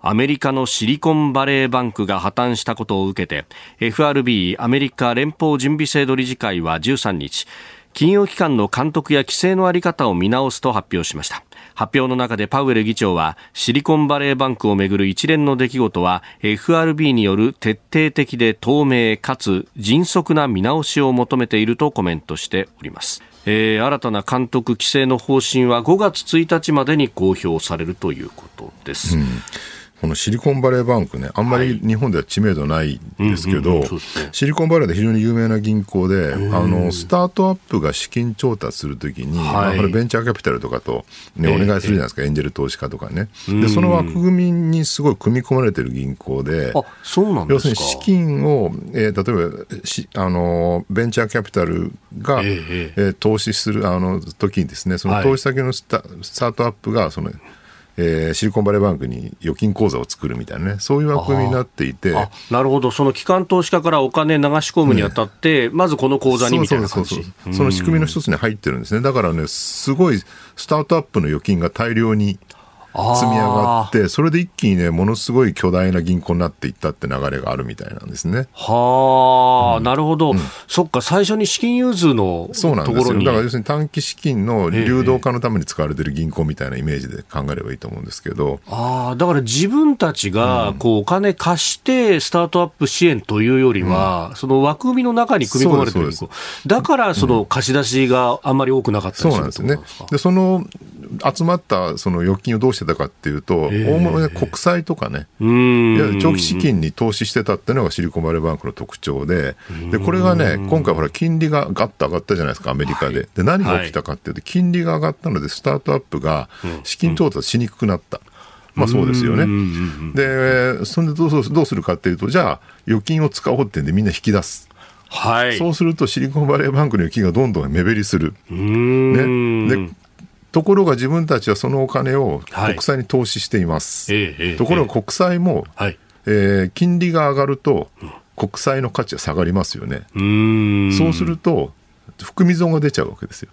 アメリカのシリコンバレーバンクが破綻したことを受けて FRB アメリカ連邦準備制度理事会は13日金融機関の監督や規制のあり方を見直すと発表しました。発表の中でパウエル議長はシリコンバレーバンクをめぐる一連の出来事は FRB による徹底的で透明かつ迅速な見直しを求めているとコメントしております、えー、新たな監督規制の方針は5月1日までに公表されるということです、うん。このシリコンバレーバンクね、あんまり日本では知名度ないんですけど、シリコンバレーで非常に有名な銀行で、あのスタートアップが資金調達するときに、はい、これベンチャーキャピタルとかと、ね、お願いするじゃないですか、エンジェル投資家とかね。で、その枠組みにすごい組み込まれてる銀行で、あそうなん要するに資金を、えー、例えばしあの、ベンチャーキャピタルが、えー、えー、投資するあの時にですね、その投資先のスタはい、スタートアップが、その、えー、シリコンバレーバンクに預金口座を作るみたいなね、そういう枠組みになっていて、なるほど、その機関投資家からお金流し込むにあたって、ね、まずこの口座にみたいな感じ。その仕組みの一つに入ってるんですね、だからね、すごいスタートアップの預金が大量に積み上がって、それで一気にね、ものすごい巨大な銀行になっていったって流れがあるみたいなんですね。はあ、うん、なるほど、うん、そっか、最初に資金融通のそうなんですよ。だから要するに短期資金の流動化のために使われてる銀行みたいなイメージで考えればいいと思うんですけど。ああ、だから自分たちがこうお金貸してスタートアップ支援というよりは、うん、その枠組みの中に組み込まれてる銀行。だからその貸し出しがあんまり多くなかったりするそうなんですね。で、その集まったその預金をどうしてたかっていうと、大物で国債とかね、長期資金に投資してたっていうのがシリコンバレーバンクの特徴で、でこれがね、今回、ほら、金利がガッと上がったじゃないですか、アメリカで。はい、で何が起きたかっていうと、金利が上がったので、スタートアップが資金調達しにくくなった。まあそうですよね。で、それでどうどうするかっていうと、じゃあ、預金を使おうってんでみんな引き出す。はい、そうするとシリコンバレーバンクの預金がどんどん目減りする。ね、でところが自分たちはそのお金を国債に投資しています。はい、ところが国債も、はい、えー、金利が上がると、国債の価値は下がりますよね。うそうすると、含み損が出ちゃうわけですよ。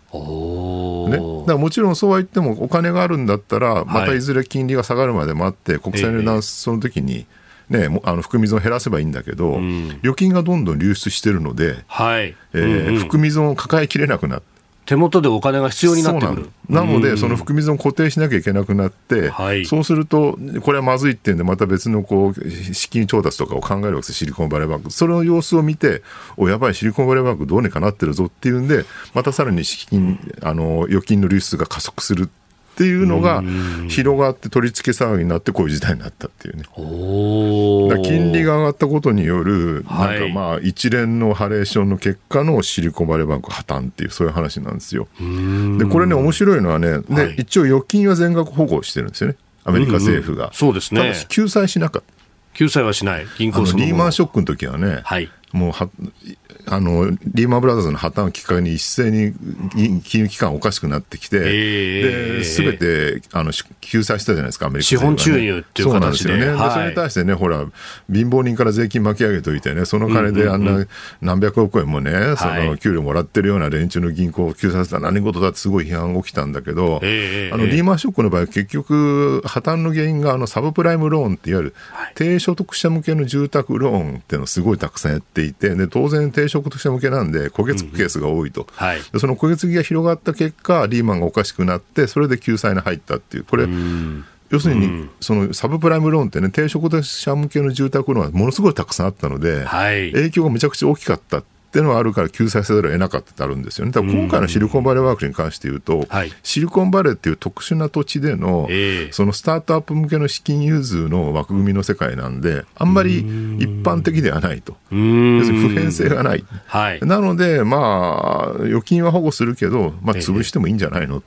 ね、だからもちろんそうは言ってもお金があるんだったらまたいずれ金利が下がるまで待って国債の値段その時に、ね、あの含み損を減らせばいいんだけど、預金がどんどん流出してるので、はい。えー、含み損を抱えきれなくなって手元でお金が必要になってくる。なので、その含み損を固定しなきゃいけなくなって、はい、そうすると、これはまずいってんで、また別のこう資金調達とかを考えるわけですシリコンバレーバンク。その様子を見て、おやばい、シリコンバレーバンクどうにかなってるぞっていうんで、またさらに資金、あの預金の流出が加速するっていうのが広がって取り付け騒ぎになってこういう事態になったっていうね。金利が上がったことによる、なんかまあ一連のハレーションの結果のシリコンバレーバンク破綻っていうそういう話なんですよ。で、これね面白いのはね、で、はい、一応預金は全額保護してるんですよね。アメリカ政府が。うんうん、そうですね。ただし救済しなかった。救済はしない。銀行リーマンショックの時はね、はい、もうはあのリーマンブラザーズの破綻をきっかけに一斉に金融機関おかしくなってきて、す、べ、てあの救済したじゃないですか、アメリカ、ね、資本注入っていう形で、ね。はい、それに対してね、ほら、貧乏人から税金巻き上げといてね、その金であんな何百億円もね、その給料もらってるような連中の銀行を救済した。ら何事だってすごい批判が起きたんだけど、あのリーマンショックの場合、結局、破綻の原因があのサブプライムローンっていわゆる低所得者向けの住宅ローンっていうのをすごいたくさんやっていて、で当然、低所得者向けなんで、焦げ付くケースが多いと、うんはい、その焦げ付きが広がった結果、リーマンがおかしくなって、それで救済に入ったっていう、これ、要するに、そのサブプライムローンってね、低所得者向けの住宅ローンはものすごいたくさんあったので、はい、影響がめちゃくちゃ大きかったっていうのがあるから救済せざるを得なかったってあるんですよね。だから今回のシリコンバレーワークに関して言うと、はい、シリコンバレーっていう特殊な土地での、えー、そのスタートアップ向けの資金融通の枠組みの世界なんで、あんまり一般的ではないと。要するに普遍性がない。はい、なので、まあ、預金は保護するけど、まあ、潰してもいいんじゃないの、えー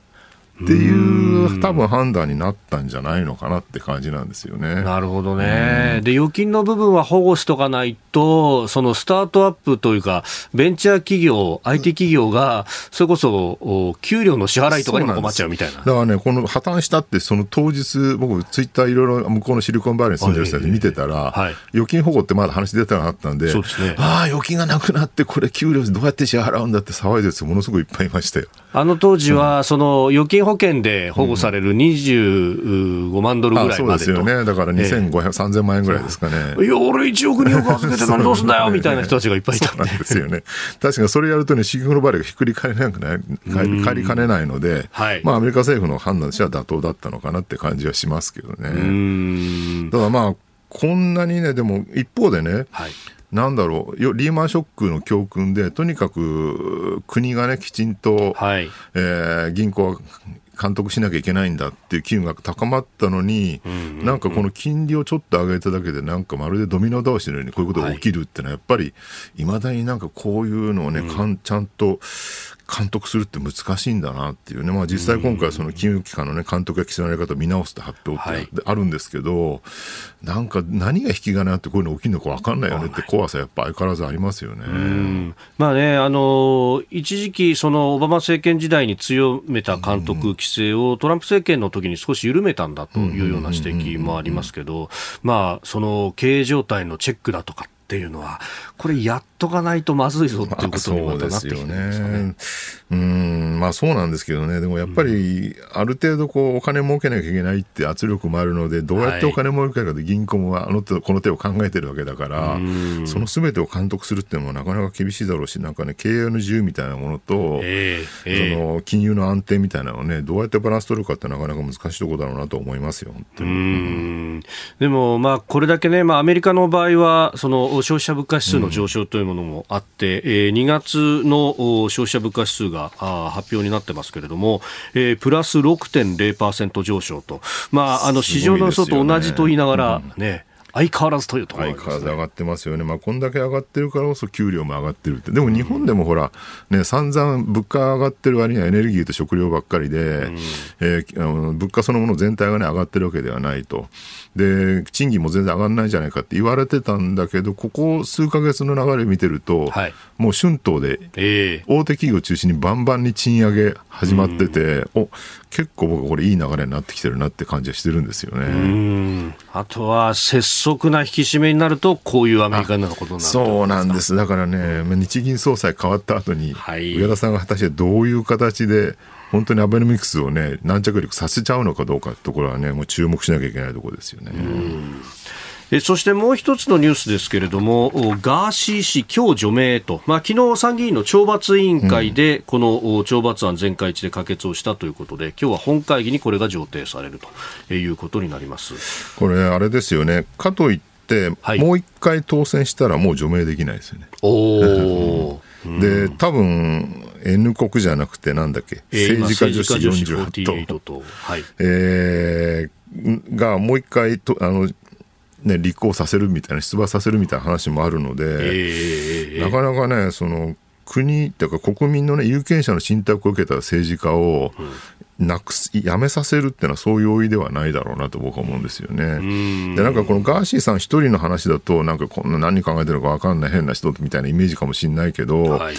っていう多分判断になったんじゃないのかなって感じなんですよね。なるほどね。で、預金の部分は保護しとかないと、そのスタートアップというか、ベンチャー企業、IT 企業が、それこそ、給料の支払いとかにも困っちゃうみたいな。だからね、この破綻したって、その当日、僕、ツイッターいろいろ向こうのシリコンバレーに住んでる人たち見てたら、はい、預金保護ってまだ話出てなかったんで、そうですね、ああ、預金がなくなって、これ給料どうやって支払うんだって騒いでる人ものすごいいっぱいいましたよ。あの当時は、その預金保険で保護される25万ドルぐらいまでと、うん、そうですよね、だから2500、えー、3000万円ぐらいですかね。いや、俺1億、2億預けて何どうすんだよみたいな人たちがいっぱいいたんで。んですよね。確かにそれやるとね、シグノバレーがひっくり返れなくな返りかねないので、はい、まあアメリカ政府の判断としては妥当だったのかなって感じはしますけどね。ただまあ、こんなにね、でも一方でね、はい。なんだろう、リーマンショックの教訓で、とにかく国がね、きちんと、はい、えー、銀行は監督しなきゃいけないんだっていう機運が高まったのに、なんかこの金利をちょっと上げただけで、なんかまるでドミノ倒しのようにこういうことが起きるっていうのは、やっぱり、いまだになんかこういうのをね、かんちゃんと監督するって難しいんだなっていうね、まあ、実際今回、その金融機関の、ね、監督や規制のやり方を見直すって発表ってあるんですけど、はい、なんか何が引き金あってこういうの起きるのか分かんないよねって怖さ、やっぱ相変わらずありますよね。まあね、あの一時期、そのオバマ政権時代に強めた監督、規制をトランプ政権の時に少し緩めたんだというような指摘もありますけど、まあ、その経営状態のチェックだとかっていうのは、これやっとかないとまずいぞっていうことにまたなってきてるんですかね。うん、まあそうなんですけどね、でもやっぱり、ある程度こう、お金儲けなきゃいけないって圧力もあるので、どうやってお金儲けるかで銀行もあの手、この手を考えてるわけだから、そのすべてを監督するっていうのもなかなか厳しいだろうし、なんかね、経営の自由みたいなものと、えーえー、その金融の安定みたいなのをね、どうやってバランス取るかってなかなか難しいところだろうなと思いますよ、本当に。でも、まあ、これだけね、まあ、アメリカの場合は、その消費者物価指数の上昇というものもあって、うん、えー、2月の消費者物価指数が発表になってますけれども、えー、プラス6.0%上昇と、まあ、あの市場の予想と同じと言いながらね、相変わらずというところ、ね、相変わらず上がってますよね、まあ、こんだけ上がってるからこそ給料も上がってるって、でも日本でもほら、ね、散々物価上がってる割にはエネルギーと食料ばっかりで、うん、えー、あの物価そのもの全体が、ね、上がってるわけではないと。で賃金も全然上がらないんじゃないかって言われてたんだけどここ数か月の流れ見てると、はい、もう春闘で、大手企業を中心にバンバンに賃上げ始まってて、お結構僕これいい流れになってきてるなって感じはしてるんですよね。あとは拙速な引き締めになるとこういうアメリカのことになるそうなんです。だからね、日銀総裁変わった後に、はい、上田さんが果たしてどういう形で本当にアベノミクスをね軟着陸させちゃうのかどうかってところはねもう注目しなきゃいけないところですよね。えそしてもう一つのニュースですけれども、ガーシー氏、今日除名と、まあ昨日参議院の懲罰委員会で、この懲罰案全会一で可決をしたということで、今日は本会議にこれが上呈されるということになります。これ、あれですよね、かといって、はい、もう一回当選したら、もう除名できないですよね。お で多分 N 国じゃなくてなんだっけ、えー、政治家女子48と、はい、えー、がもう一回とあのね、立候補させるみたいな、出馬させるみたいな話もあるので、えー、なかなかね、その国っていうか国民の、ね、有権者の信託を受けた政治家をなくすやめさせるっていうのはそういう容易ではないだろうなと僕は思うんですよね。でなんかこのガーシーさん一人の話だとなんかこんな何考えてるのか分かんない変な人みたいなイメージかもしれないけど、はい、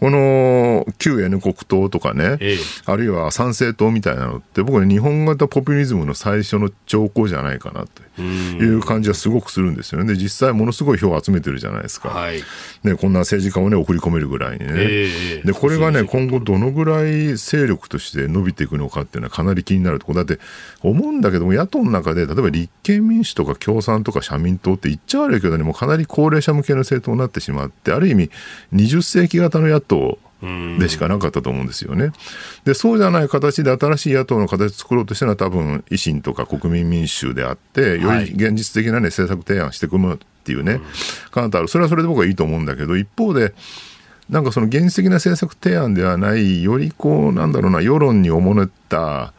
この旧 N 国党とかね、ええ、あるいは参政党みたいなのって僕は日本型ポピュリズムの最初の兆候じゃないかなという感じはすごくするんですよね。で実際ものすごい票を集めてるじゃないですか。はい、ね、こんな政治家をね送り込めるぐらいにね。え、でこれがね今後どのぐらい勢力として伸びていくのかっていうのはかなり気になるところだって思うんだけども野党の中で例えば立憲民主とか共産とか社民党って言っちゃ悪いけどねもうかなり高齢者向けの政党になってしまってある意味20世紀型の野党党でしかなかったと思うんですよね。で、そうじゃない形で新しい野党の形を作ろうとしてるのは多分維新とか国民民主であって、より現実的な、ね、政策提案してくるっていうね、かなとある。それはそれで僕はいいと思うんだけど、一方で、なんかその現実的な政策提案ではない、よりこう、なんだろうな、世論におもねった、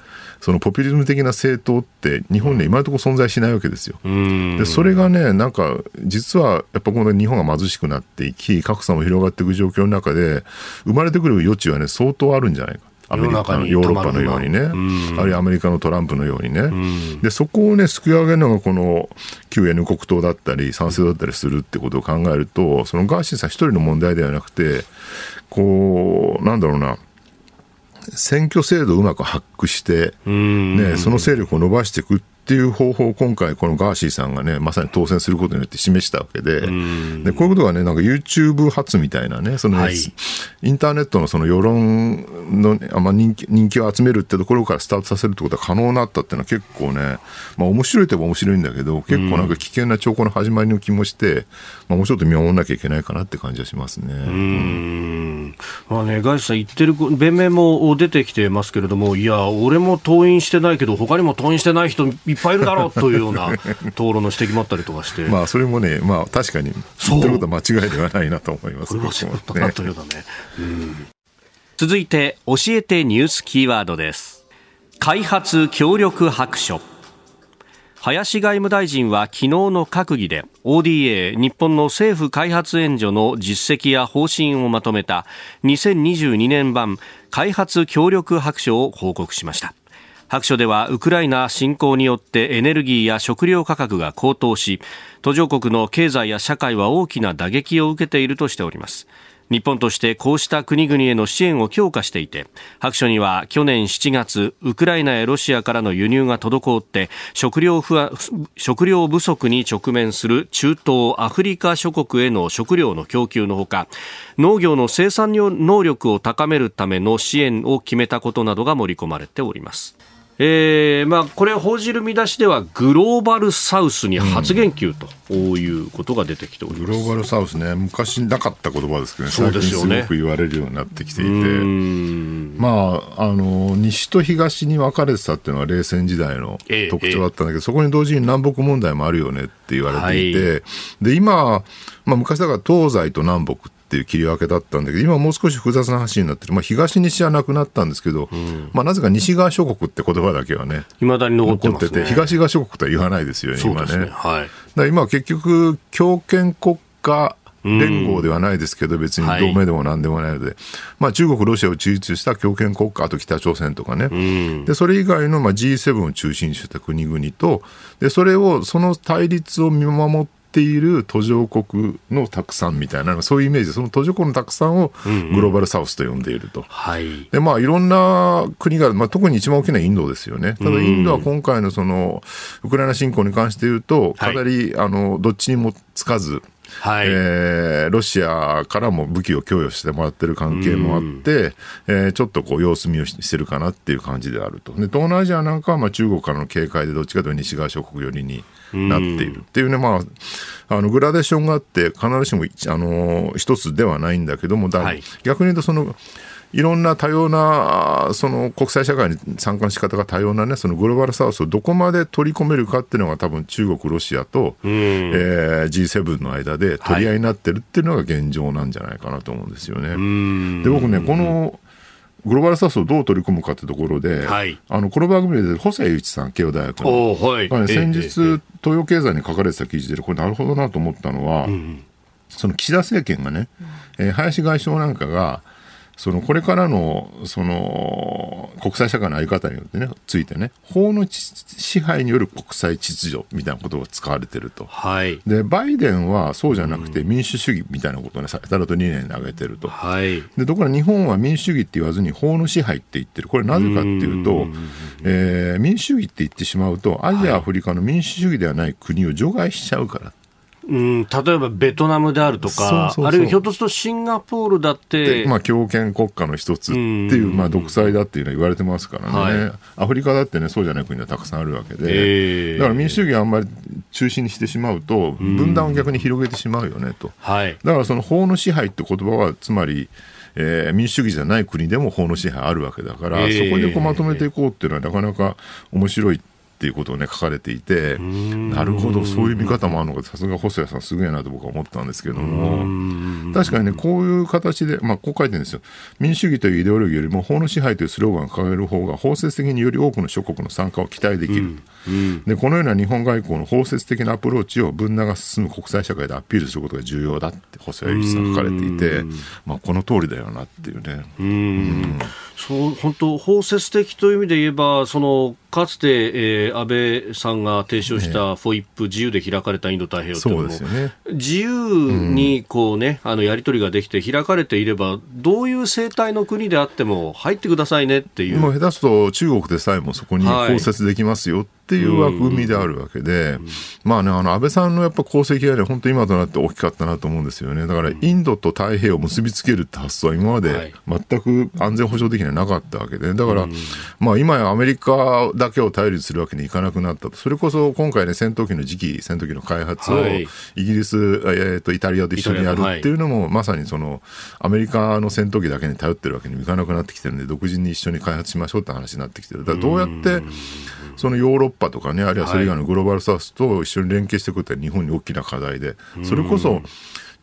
そのポピュリズム的な政党って日本で今のところ存在しないわけですよ。でそれがねなんか実はやっぱこの日本が貧しくなっていき格差も広がっていく状況の中で生まれてくる余地はね相当あるんじゃないか。アメリカのヨーロッパのようにね、あるいはアメリカのトランプのようにね、でそこをね、救い上げるのがこの旧 N 国党だったり、賛成だったりするってことを考えると、そのガーシーさん一人の問題ではなくて、こう、なんだろうな、選挙制度をうまく発掘して、ね、その勢力を伸ばしていくっていう方法を今回、このガーシーさんがね、まさに当選することによって示したわけで、でこういうことがね、なんか YouTube 発みたいなね、その、はい、インターネットのその世論の、まあ、人気人気を集めるってところからスタートさせるってことが可能になったっていうのは結構ね、まあ面白いといえば面白いんだけど、結構なんか危険な兆候の始まりの気もして、まあもうちょっと見守らなきゃいけないかなって感じはしますね。うん。まあね、ガーシーさん言ってる弁明も出てきてますけれども、いや、俺も登院してないけど、他にも登院してない人っぱいいるだろうというような討論の指摘もあったりとかして。まあ、それもね、まあ、確かに言ってることは間違いではないなと思います。これはそうだなというようなね。うん、続いて、教えてニュースキーワードです。開発協力白書林外務大臣は昨日の閣議で ODA 日本の政府開発援助の実績や方針をまとめた2022年版開発協力白書を報告しました白書ではウクライナ侵攻によってエネルギーや食料価格が高騰し途上国の経済や社会は大きな打撃を受けているとしております。日本としてこうした国々への支援を強化していて白書には去年7月ウクライナやロシアからの輸入が滞って食料不食料不足に直面する中東アフリカ諸国への食料の供給のほか農業の生産能力を高めるための支援を決めたことなどが盛り込まれております。えーまあ、これを報じる見出しではグローバルサウスに発言及ということが出てきております、グローバルサウスね昔なかった言葉ですけどね。最近すごく言われるようになってきていて、まあ、あの西と東に分かれてたっていうのは冷戦時代の特徴だったんだけど、ええ、そこに同時に南北問題もあるよねって言われていて、はい、で今、まあ、昔だから東西と南北っていう切り分けだったんだけど今もう少し複雑な話になってる、まあ、東西はなくなったんですけど、うん、まあ、なぜか西側諸国って言葉だけはね未だに残ってて、ね、東側諸国とは言わないですよね今ね。はい、だ今結局強権国家連合ではないですけど、別に同盟でもなんでもないので、はい、まあ、中国、ロシアを中立した強権国家、あと北朝鮮とかね、うん、でそれ以外のまあ G7 を中心にした国々とで、それを、その対立を見守っている途上国のたくさんみたいな、そういうイメージで、その途上国のたくさんをグローバルサウスと呼んでいると。うんうんはい、で、まあ、いろんな国が、まあ、特に一番大きなインドですよね。ただ、インドは今回のその、ウクライナ侵攻に関して言うと、かなり、はい、あの、どっちにもつかず、はい、えー、ロシアからも武器を供与してもらってる関係もあって、えー、ちょっとこう様子見をしてるかなっていう感じであると。で、東南アジアなんかはまあ中国からの警戒でどっちかというと西側諸国寄りになっているっていうね、まあ、あのグラデーションがあって、必ずしもあの一つではないんだけども、はい、逆に言うとその、いろんな多様なその国際社会に参加の仕方が多様なねそのグローバルサウスをどこまで取り込めるかっていうのが多分中国、ロシアと、うん、えー、G7 の間で取り合いになってるっていうのが現状なんじゃないかなと思うんですよね。はい、で僕ねこのグローバルサウスをどう取り込むかってところで、はい、あのこの番組で細谷祐一さん、慶応大学の、はい。ね、先日、東洋経済に書かれてた記事で、これ、なるほどなと思ったのは、うん、その岸田政権がね、えー、林外相なんかが、そのこれからのその国際社会の在り方によってねついてね法の支配による国際秩序みたいなことが使われてると、はい、でバイデンはそうじゃなくて民主主義みたいなことをねさたらと2年に挙げてると、はい、でところが日本は民主主義って言わずに法の支配って言ってる。これなぜかっていうとえー、民主主義って言ってしまうとアジア、アフリカの民主主義ではない国を除外しちゃうからうん、例えばベトナムであるとか、あるいはひょっとするとシンガポールだって。まあ、強権国家の一つっていう、まあ、独裁だっていうのは言われてますからね、はい、アフリカだってね、そうじゃない国はたくさんあるわけで、え。ー、だから民主主義はあんまり中心にしてしまうと、分断を逆に広げてしまうよねと。はい、だからその法の支配って言葉は、つまり、えー、民主主義じゃない国でも法の支配あるわけだから、え。ー、そこでこうまとめていこうっていうのはなかなか面白いっていうことをね書かれていてなるほどそういう見方もあるのかさすが細谷さんすげえなと僕は思ったんですけども。確かにねこういう形でまあこう書いてるんですよ。民主主義というイデオロギーよりも法の支配というスローガンを掲げる方が包摂的により多くの諸国の参加を期待できる、でこのような日本外交の包摂的なアプローチを分断が進む国際社会でアピールすることが重要だって細谷さん書かれていてまあこの通りだよなっていうね。うん。そう本当包摂的という意味で言えばそのかつて、えー、安倍さんが提唱したフォイップ、自由で開かれたインド太平洋というのも、ね、自由にこう、ね、あのやり取りができて開かれていればどういう生態の国であっても入ってくださいねっていう。もう下手すと中国でさえもそこに包摂できますよっていう枠組みであるわけで、まあね、あの安倍さんのやっぱ功績はね、本当今となって大きかったなと思うんですよね。だからインドと太平洋を結びつけるって発想は今まで全く安全保障的にはなかったわけで、だから、まあ今やアメリカだけを頼りするわけにいかなくなったと。それこそ今回ね、戦闘機の次期戦闘機の開発をイギリス、えー、とイタリアと一緒にやるっていうのも、まさにそのアメリカの戦闘機だけに頼ってるわけにいかなくなってきてるんで、独自に一緒に開発しましょうって話になってきてる。だからどうやってそのヨーロッパとかね、あるいはそれ以外のグローバルサウスと一緒に連携していくって日本に大きな課題で、それこそ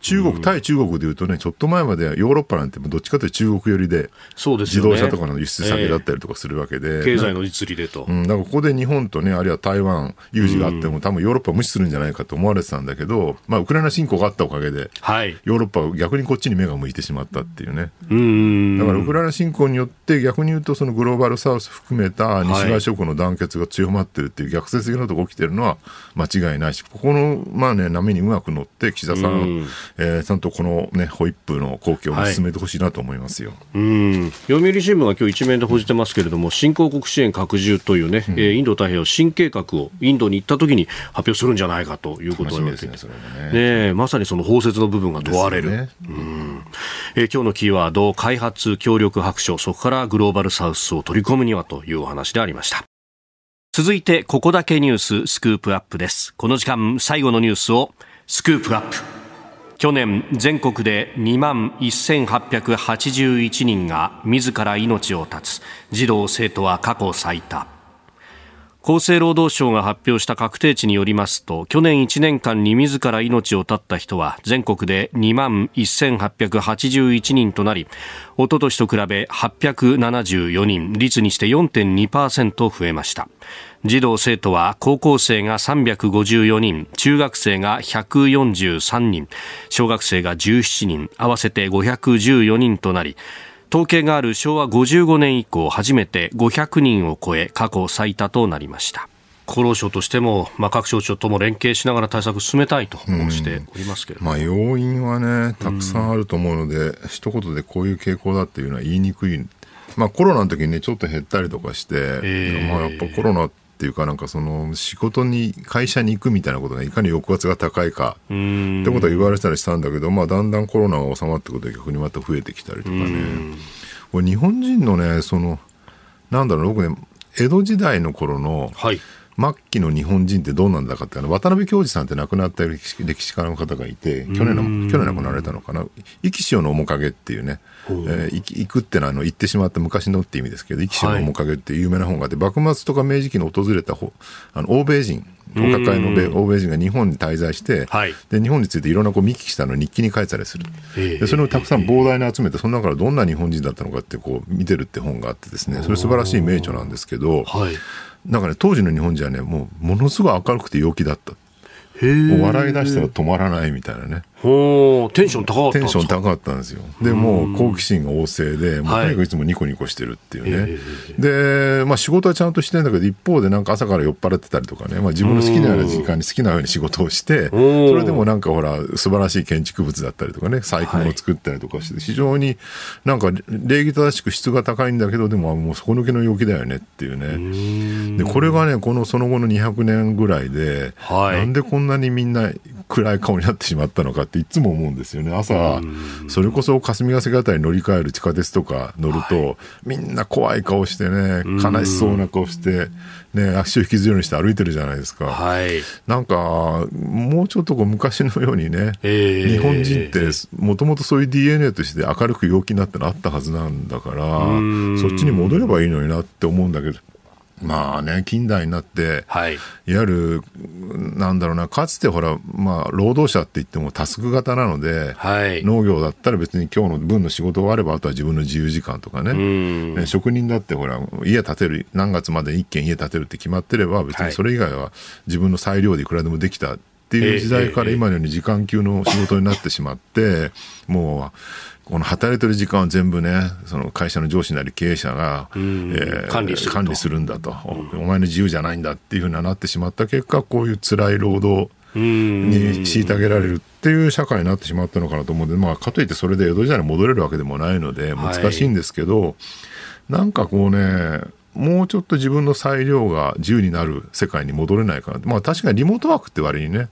中国、対中国でいうとね、ちょっと前までヨーロッパなんてどっちかというと中国寄りで、そうです。自動車とかの輸出先だったりとかするわけで。えー、経済の実利でと。うん、だからここで日本とね、あるいは台湾、有事があっても、多分ヨーロッパ無視するんじゃないかと思われてたんだけど、まあ、ウクライナ侵攻があったおかげで、はい、ヨーロッパは逆にこっちに目が向いてしまったっていうね。うんだからウクライナ侵攻によって逆に言うとそのグローバルサウス含めた西側諸国の団結が強まってるっていう逆説的なことが起きてるのは間違いないしここのまあね波にうまく乗って岸田さん、えー、ちゃんとこのねホイップの公共を進めてほしいなと思いますよ、はい、うん。読売新聞が今日一面で報じてますけれども新興国支援拡充というね、うん、インド太平洋新計画をインドに行った時に発表するんじゃないかということを言われてねね。ねまさにその包摂の部分が問われる、ね。うん。えー、今日のキーワード開発協力白書そこからグローバルサウスを取り込むにはというお話でありました。続いてここだけニューススクープアップです。この時間最後のニュースをスクープアップ去年全国で2万1881人が自ら命を絶つ。児童生徒は過去最多。厚生労働省が発表した確定値によりますと去年1年間に自ら命を絶った人は全国で2万1881人となりおととしと比べ874人率にして4.2%増えました。児童生徒は高校生が354人中学生が143人小学生が17人合わせて514人となり統計がある昭和55年以降初めて500人を超え過去最多となりました。厚労省としても、まあ、各省庁とも連携しながら対策を進めたいと申しておりますけれどまあ、要因はねたくさんあると思うので、一言でこういう傾向だっていうのは言いにくい、まあ、コロナの時にねちょっと減ったりとかして、えー、まあ、やっぱコロナっていうかなんかその仕事に会社に行くみたいなことがいかに抑圧が高いかってことは言われたりしたんだけど、まあ、だんだんコロナが収まってくると逆にまた増えてきたりとかね。これ日本人のねそのなんだろう僕ね江戸時代の頃の、はい末期の日本人ってどうなんだかってあの渡辺教授さんって亡くなった歴史歴史家の方がいて去年の去年亡くなられたのかな「生き潮の面影」っていうね「えー、行く」ってのはあの行ってしまった昔のって意味ですけど「生き潮の面影」っていう有名な本があって、幕末とか明治期に訪れたあの欧米人お抱えの欧米人が日本に滞在して、はい、で日本についていろんなこう見聞きしたのを日記に書いたりする。でそれをたくさん膨大に集めてその中からどんな日本人だったのかってこう見てるって本があってですねそれ素晴らしい名著なんですけど、はい、なんかね当時の日本人はねもうものすごい明るくて陽気だった。もう笑い出したら止まらないみたいなね。ほテンション高かったテンション高かったんですよ。で、もう好奇心が旺盛で、もうとにかくいつもニコニコしてるっていうね。で、まあ仕事はちゃんとしてるんだけど、一方でなんか朝から酔っ払ってたりとかね、まあ自分の好きなような時間に好きなように仕事をして、それでもなんかほら、素晴らしい建築物だったりとかね、細工を作ったりとかして、非常になんか礼儀正しく質が高いんだけど、でももう底抜けの陽気だよねっていうね。で、これがね、このその後の200年ぐらいで、はい、なんでこんなにみんな暗い顔になってしまったのかっていつも思うんですよね。朝それこそ霞ヶ関あたり乗り換える地下鉄とか乗ると、はい、みんな怖い顔してね悲しそうな顔して、ね、足を引きずるようにして歩いてるじゃないですか、はい、なんかもうちょっとこう昔のようにね、えー、日本人ってもともとそういう DNA として明るく陽気になってのあったはずなんだからそっちに戻ればいいのになって思うんだけどまあね、近代になって、はい、いわゆる、なんだろうな、かつてほら、まあ、労働者って言ってもタスク型なので、はい、農業だったら別に今日の分の仕事があれば、あとは自分の自由時間とかね、ね職人だってほら、家建てる、何月まで一軒家建てるって決まってれば、別にそれ以外は自分の裁量でいくらでもできたっていう時代から今のように時間級の仕事になってしまって、もう、この働いてる時間を全部ね、その会社の上司なり経営者が、えー、管理する管理するんだと、お前の自由じゃないんだっていうふうになってしまった結果、こういう辛い労働に虐げられるっていう社会になってしまったのかなと思うんで、まあ、かといってそれで江戸時代に戻れるわけでもないので、難しいんですけど、はい、なんかこうね、もうちょっと自分の裁量が自由になる世界に戻れないかな。まあ確かにリモートワークって割にね、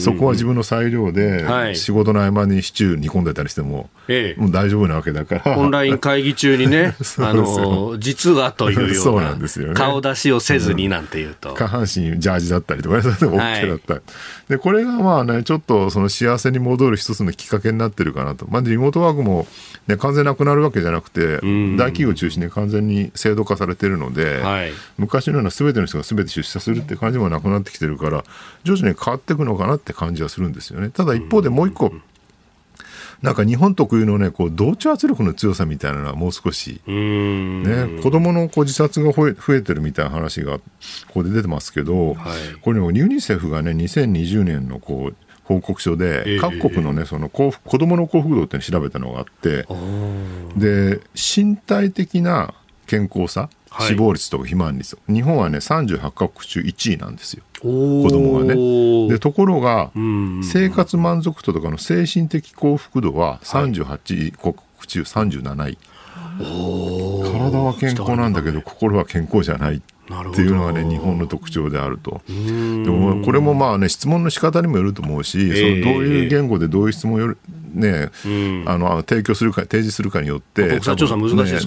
そこは自分の裁量で、仕事の合間にシチュー煮込んでたりしても、ええ、もう大丈夫なわけだから。オンライン会議中にね、あの、実はというような、ね、顔出しをせずになんていうと。うん、下半身ジャージだったりとか、それでも OK だった、はい、で、これがまあね、ちょっとその幸せに戻る一つのきっかけになってるかなと。まあリモートワークも、ね、完全なくなるわけじゃなくて、大企業を中心に完全に制度化されてるので、はい、昔のような全ての人が全て出社するって感じもなくなってきてるから徐々に変わっていくのかなって感じはするんですよね。ただ一方でもう一個なんか日本特有のね、こう同調圧力の強さみたいなのはもう少し、ね、子供のこう自殺が増え増えてるみたいな話がここで出てますけど、はい、これ、ね、ユニセフがね、2020年のこう報告書で、各国のね、その幸福子供の幸福度って調べたのがあって、で、身体的な健康さ、死亡率とか肥満率、日本はね、38カ国中1位なんですよ。子供がね。で、ところが、生活満足度とかの精神的幸福度は38国中37位。体は健康なんだけど、心は健康じゃない。っていうのがね日本の特徴であると。でもこれもまあね質問の仕方にもよると思うし、えー、そのどういう言語でどういう質問をよるね、あの提供するか提示するかによってね、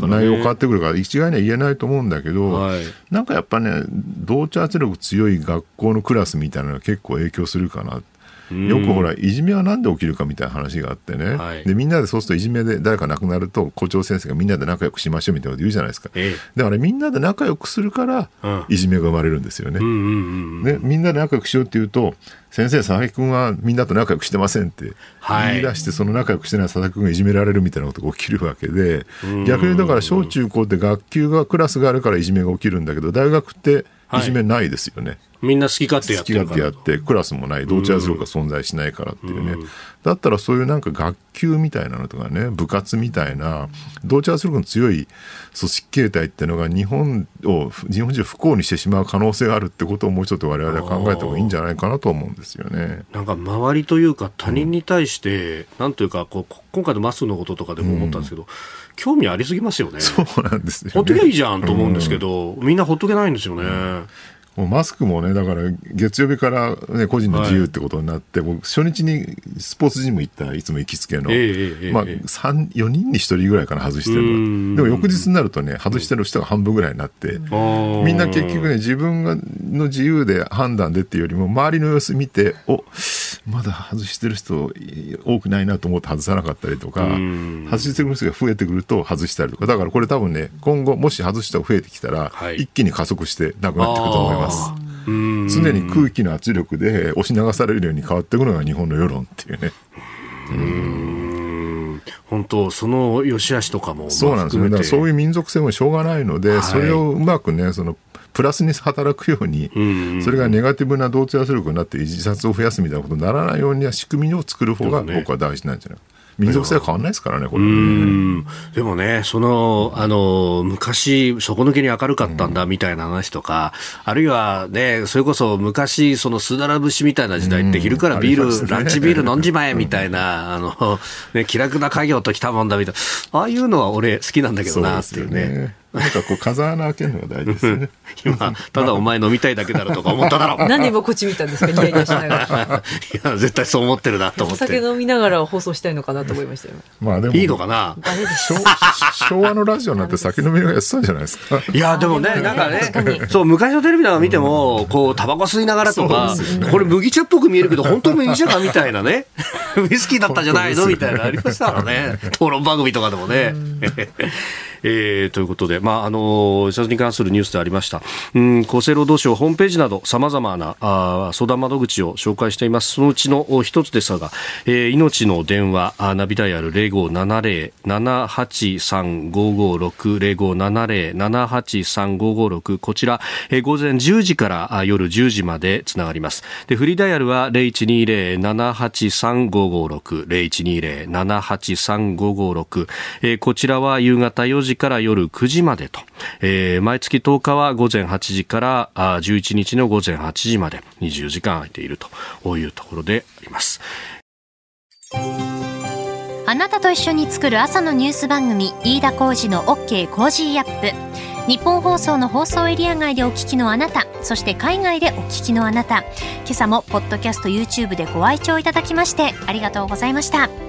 内容変わってくるから一概には言えないと思うんだけど、はい、なんかやっぱね同調圧力強い学校のクラスみたいなのが結構影響するかなよくほらいじめはなんで起きるかみたいな話があってね、はい、でみんなでそうするといじめで誰か亡くなると校長先生がみんなで仲良くしましょうみたいなこと言うじゃないですか、ええ、だからみんなで仲良くするから、いじめが生まれるんですよね,、ねみんなで仲良くしようっていうと先生佐々木君はみんなと仲良くしてませんって言い出して、その仲良くしてない佐々木君がいじめられるみたいなことが起きるわけで逆にだから小中高って学級がクラスがあるからいじめが起きるんだけど大学ってい。じめないですよね。はいみんな好き勝手やってる好き勝手やってクラスもない同調圧力が存在しないからっていうね、うん、だったらそういうなんか学級みたいなのとかね部活みたいな同調圧力の強い組織形態っていうのが日本を日本人を不幸にしてしまう可能性があるってことをもうちょっと我々は考えた方がいいんじゃないかなと思うんですよね。なんか周りというか他人に対して、うん、なんというかこう今回のマスのこととかでも思ったんですけど、うん。興味ありすぎますよね。そうなんですよ、ね、ほっとけばいいじゃんと思うんですけど、うん、みんなほっとけないんですよね。うんもうマスクもね、だから月曜日から、ね、個人の自由ってことになって、はい、初日にスポーツジム行ったいつも行きつけの、えー、まあ、4人に1人ぐらいかな、外してるの。でも翌日になるとね、外してる人が半分ぐらいになって、みんな結局ね、自分がの自由で判断でっていうよりも、周りの様子見て、おまだ外してる人多くないなと思って外さなかったりとか、外してくる人が増えてくると外したりとか、だからこれ多分ね、今後、もし外したが増えてきたら、はい、一気に加速してなくなっていくと思います。ます。常に空気の圧力で押し流されるように変わっていくのが日本の世論っていうね。うん。本当、その良し悪しとかもそうなんですね、だからそういう民族性もしょうがないので、はい、それをうまくね、そのプラスに働くように、それがネガティブな同調圧力になって自殺を増やすみたいなことにならないように仕組みを作る方が僕は大事なんじゃない？か。民族性は変わらないですからね、これ、ね、でもね、その、あの、昔、底抜けに明るかったんだみたいな話とか、あるいはね、それこそ昔、そのすだら節みたいな時代って、昼からビール、ね、ランチビール飲んじまえみたいな、あの、ね、気楽な家業ときたもんだみたいな、ああいうのは俺好きなんだけどなっていうね。なんかこう風穴開けるのが大事ですね。今、ただお前飲みたいだけだろとか思っただろ。何でもこっち見たんですか、ニヤニヤしながら。いや、絶対そう思ってるなと思って。お酒飲みながら放送したいのかなと思いましたよ。まあでも。いいのかな？昭和のラジオなんて酒飲みながらやってたんじゃないですか。いや、でもね、なんかね、そう、昔のテレビなんか見ても、こう、タバコ吸いながらとか、これ麦茶っぽく見えるけど、本当麦茶かみたいなね。ウイスキーだったんじゃないの？みたいなありましたからね。討論番組とかでもね。えー、ということで、まあ、あの、自殺に関するニュースでありました。うん、厚生労働省ホームページなど様々なあ相談窓口を紹介しています。そのうちの一つですが、えー、命の電話、あナビダイヤル0570-783-556、0570-783-556、こちら、えー、午前10時からあ夜10時までつながります。で、フリーダイヤルは0120-783-556、0120-783-556、えー、こちらは夕方4時から夜9時までと、えー、毎月10日は午前8時からあ11日の午前8時まで24時間空いていると。いうところであります。あなたと一緒に作る朝のニュース番組飯田浩二の OK コージーアップ。日本放送の放送エリア外でお聞きのあなたそして海外でお聞きのあなた。今朝もポッドキャスト YouTube でご愛聴いただきましてありがとうございました。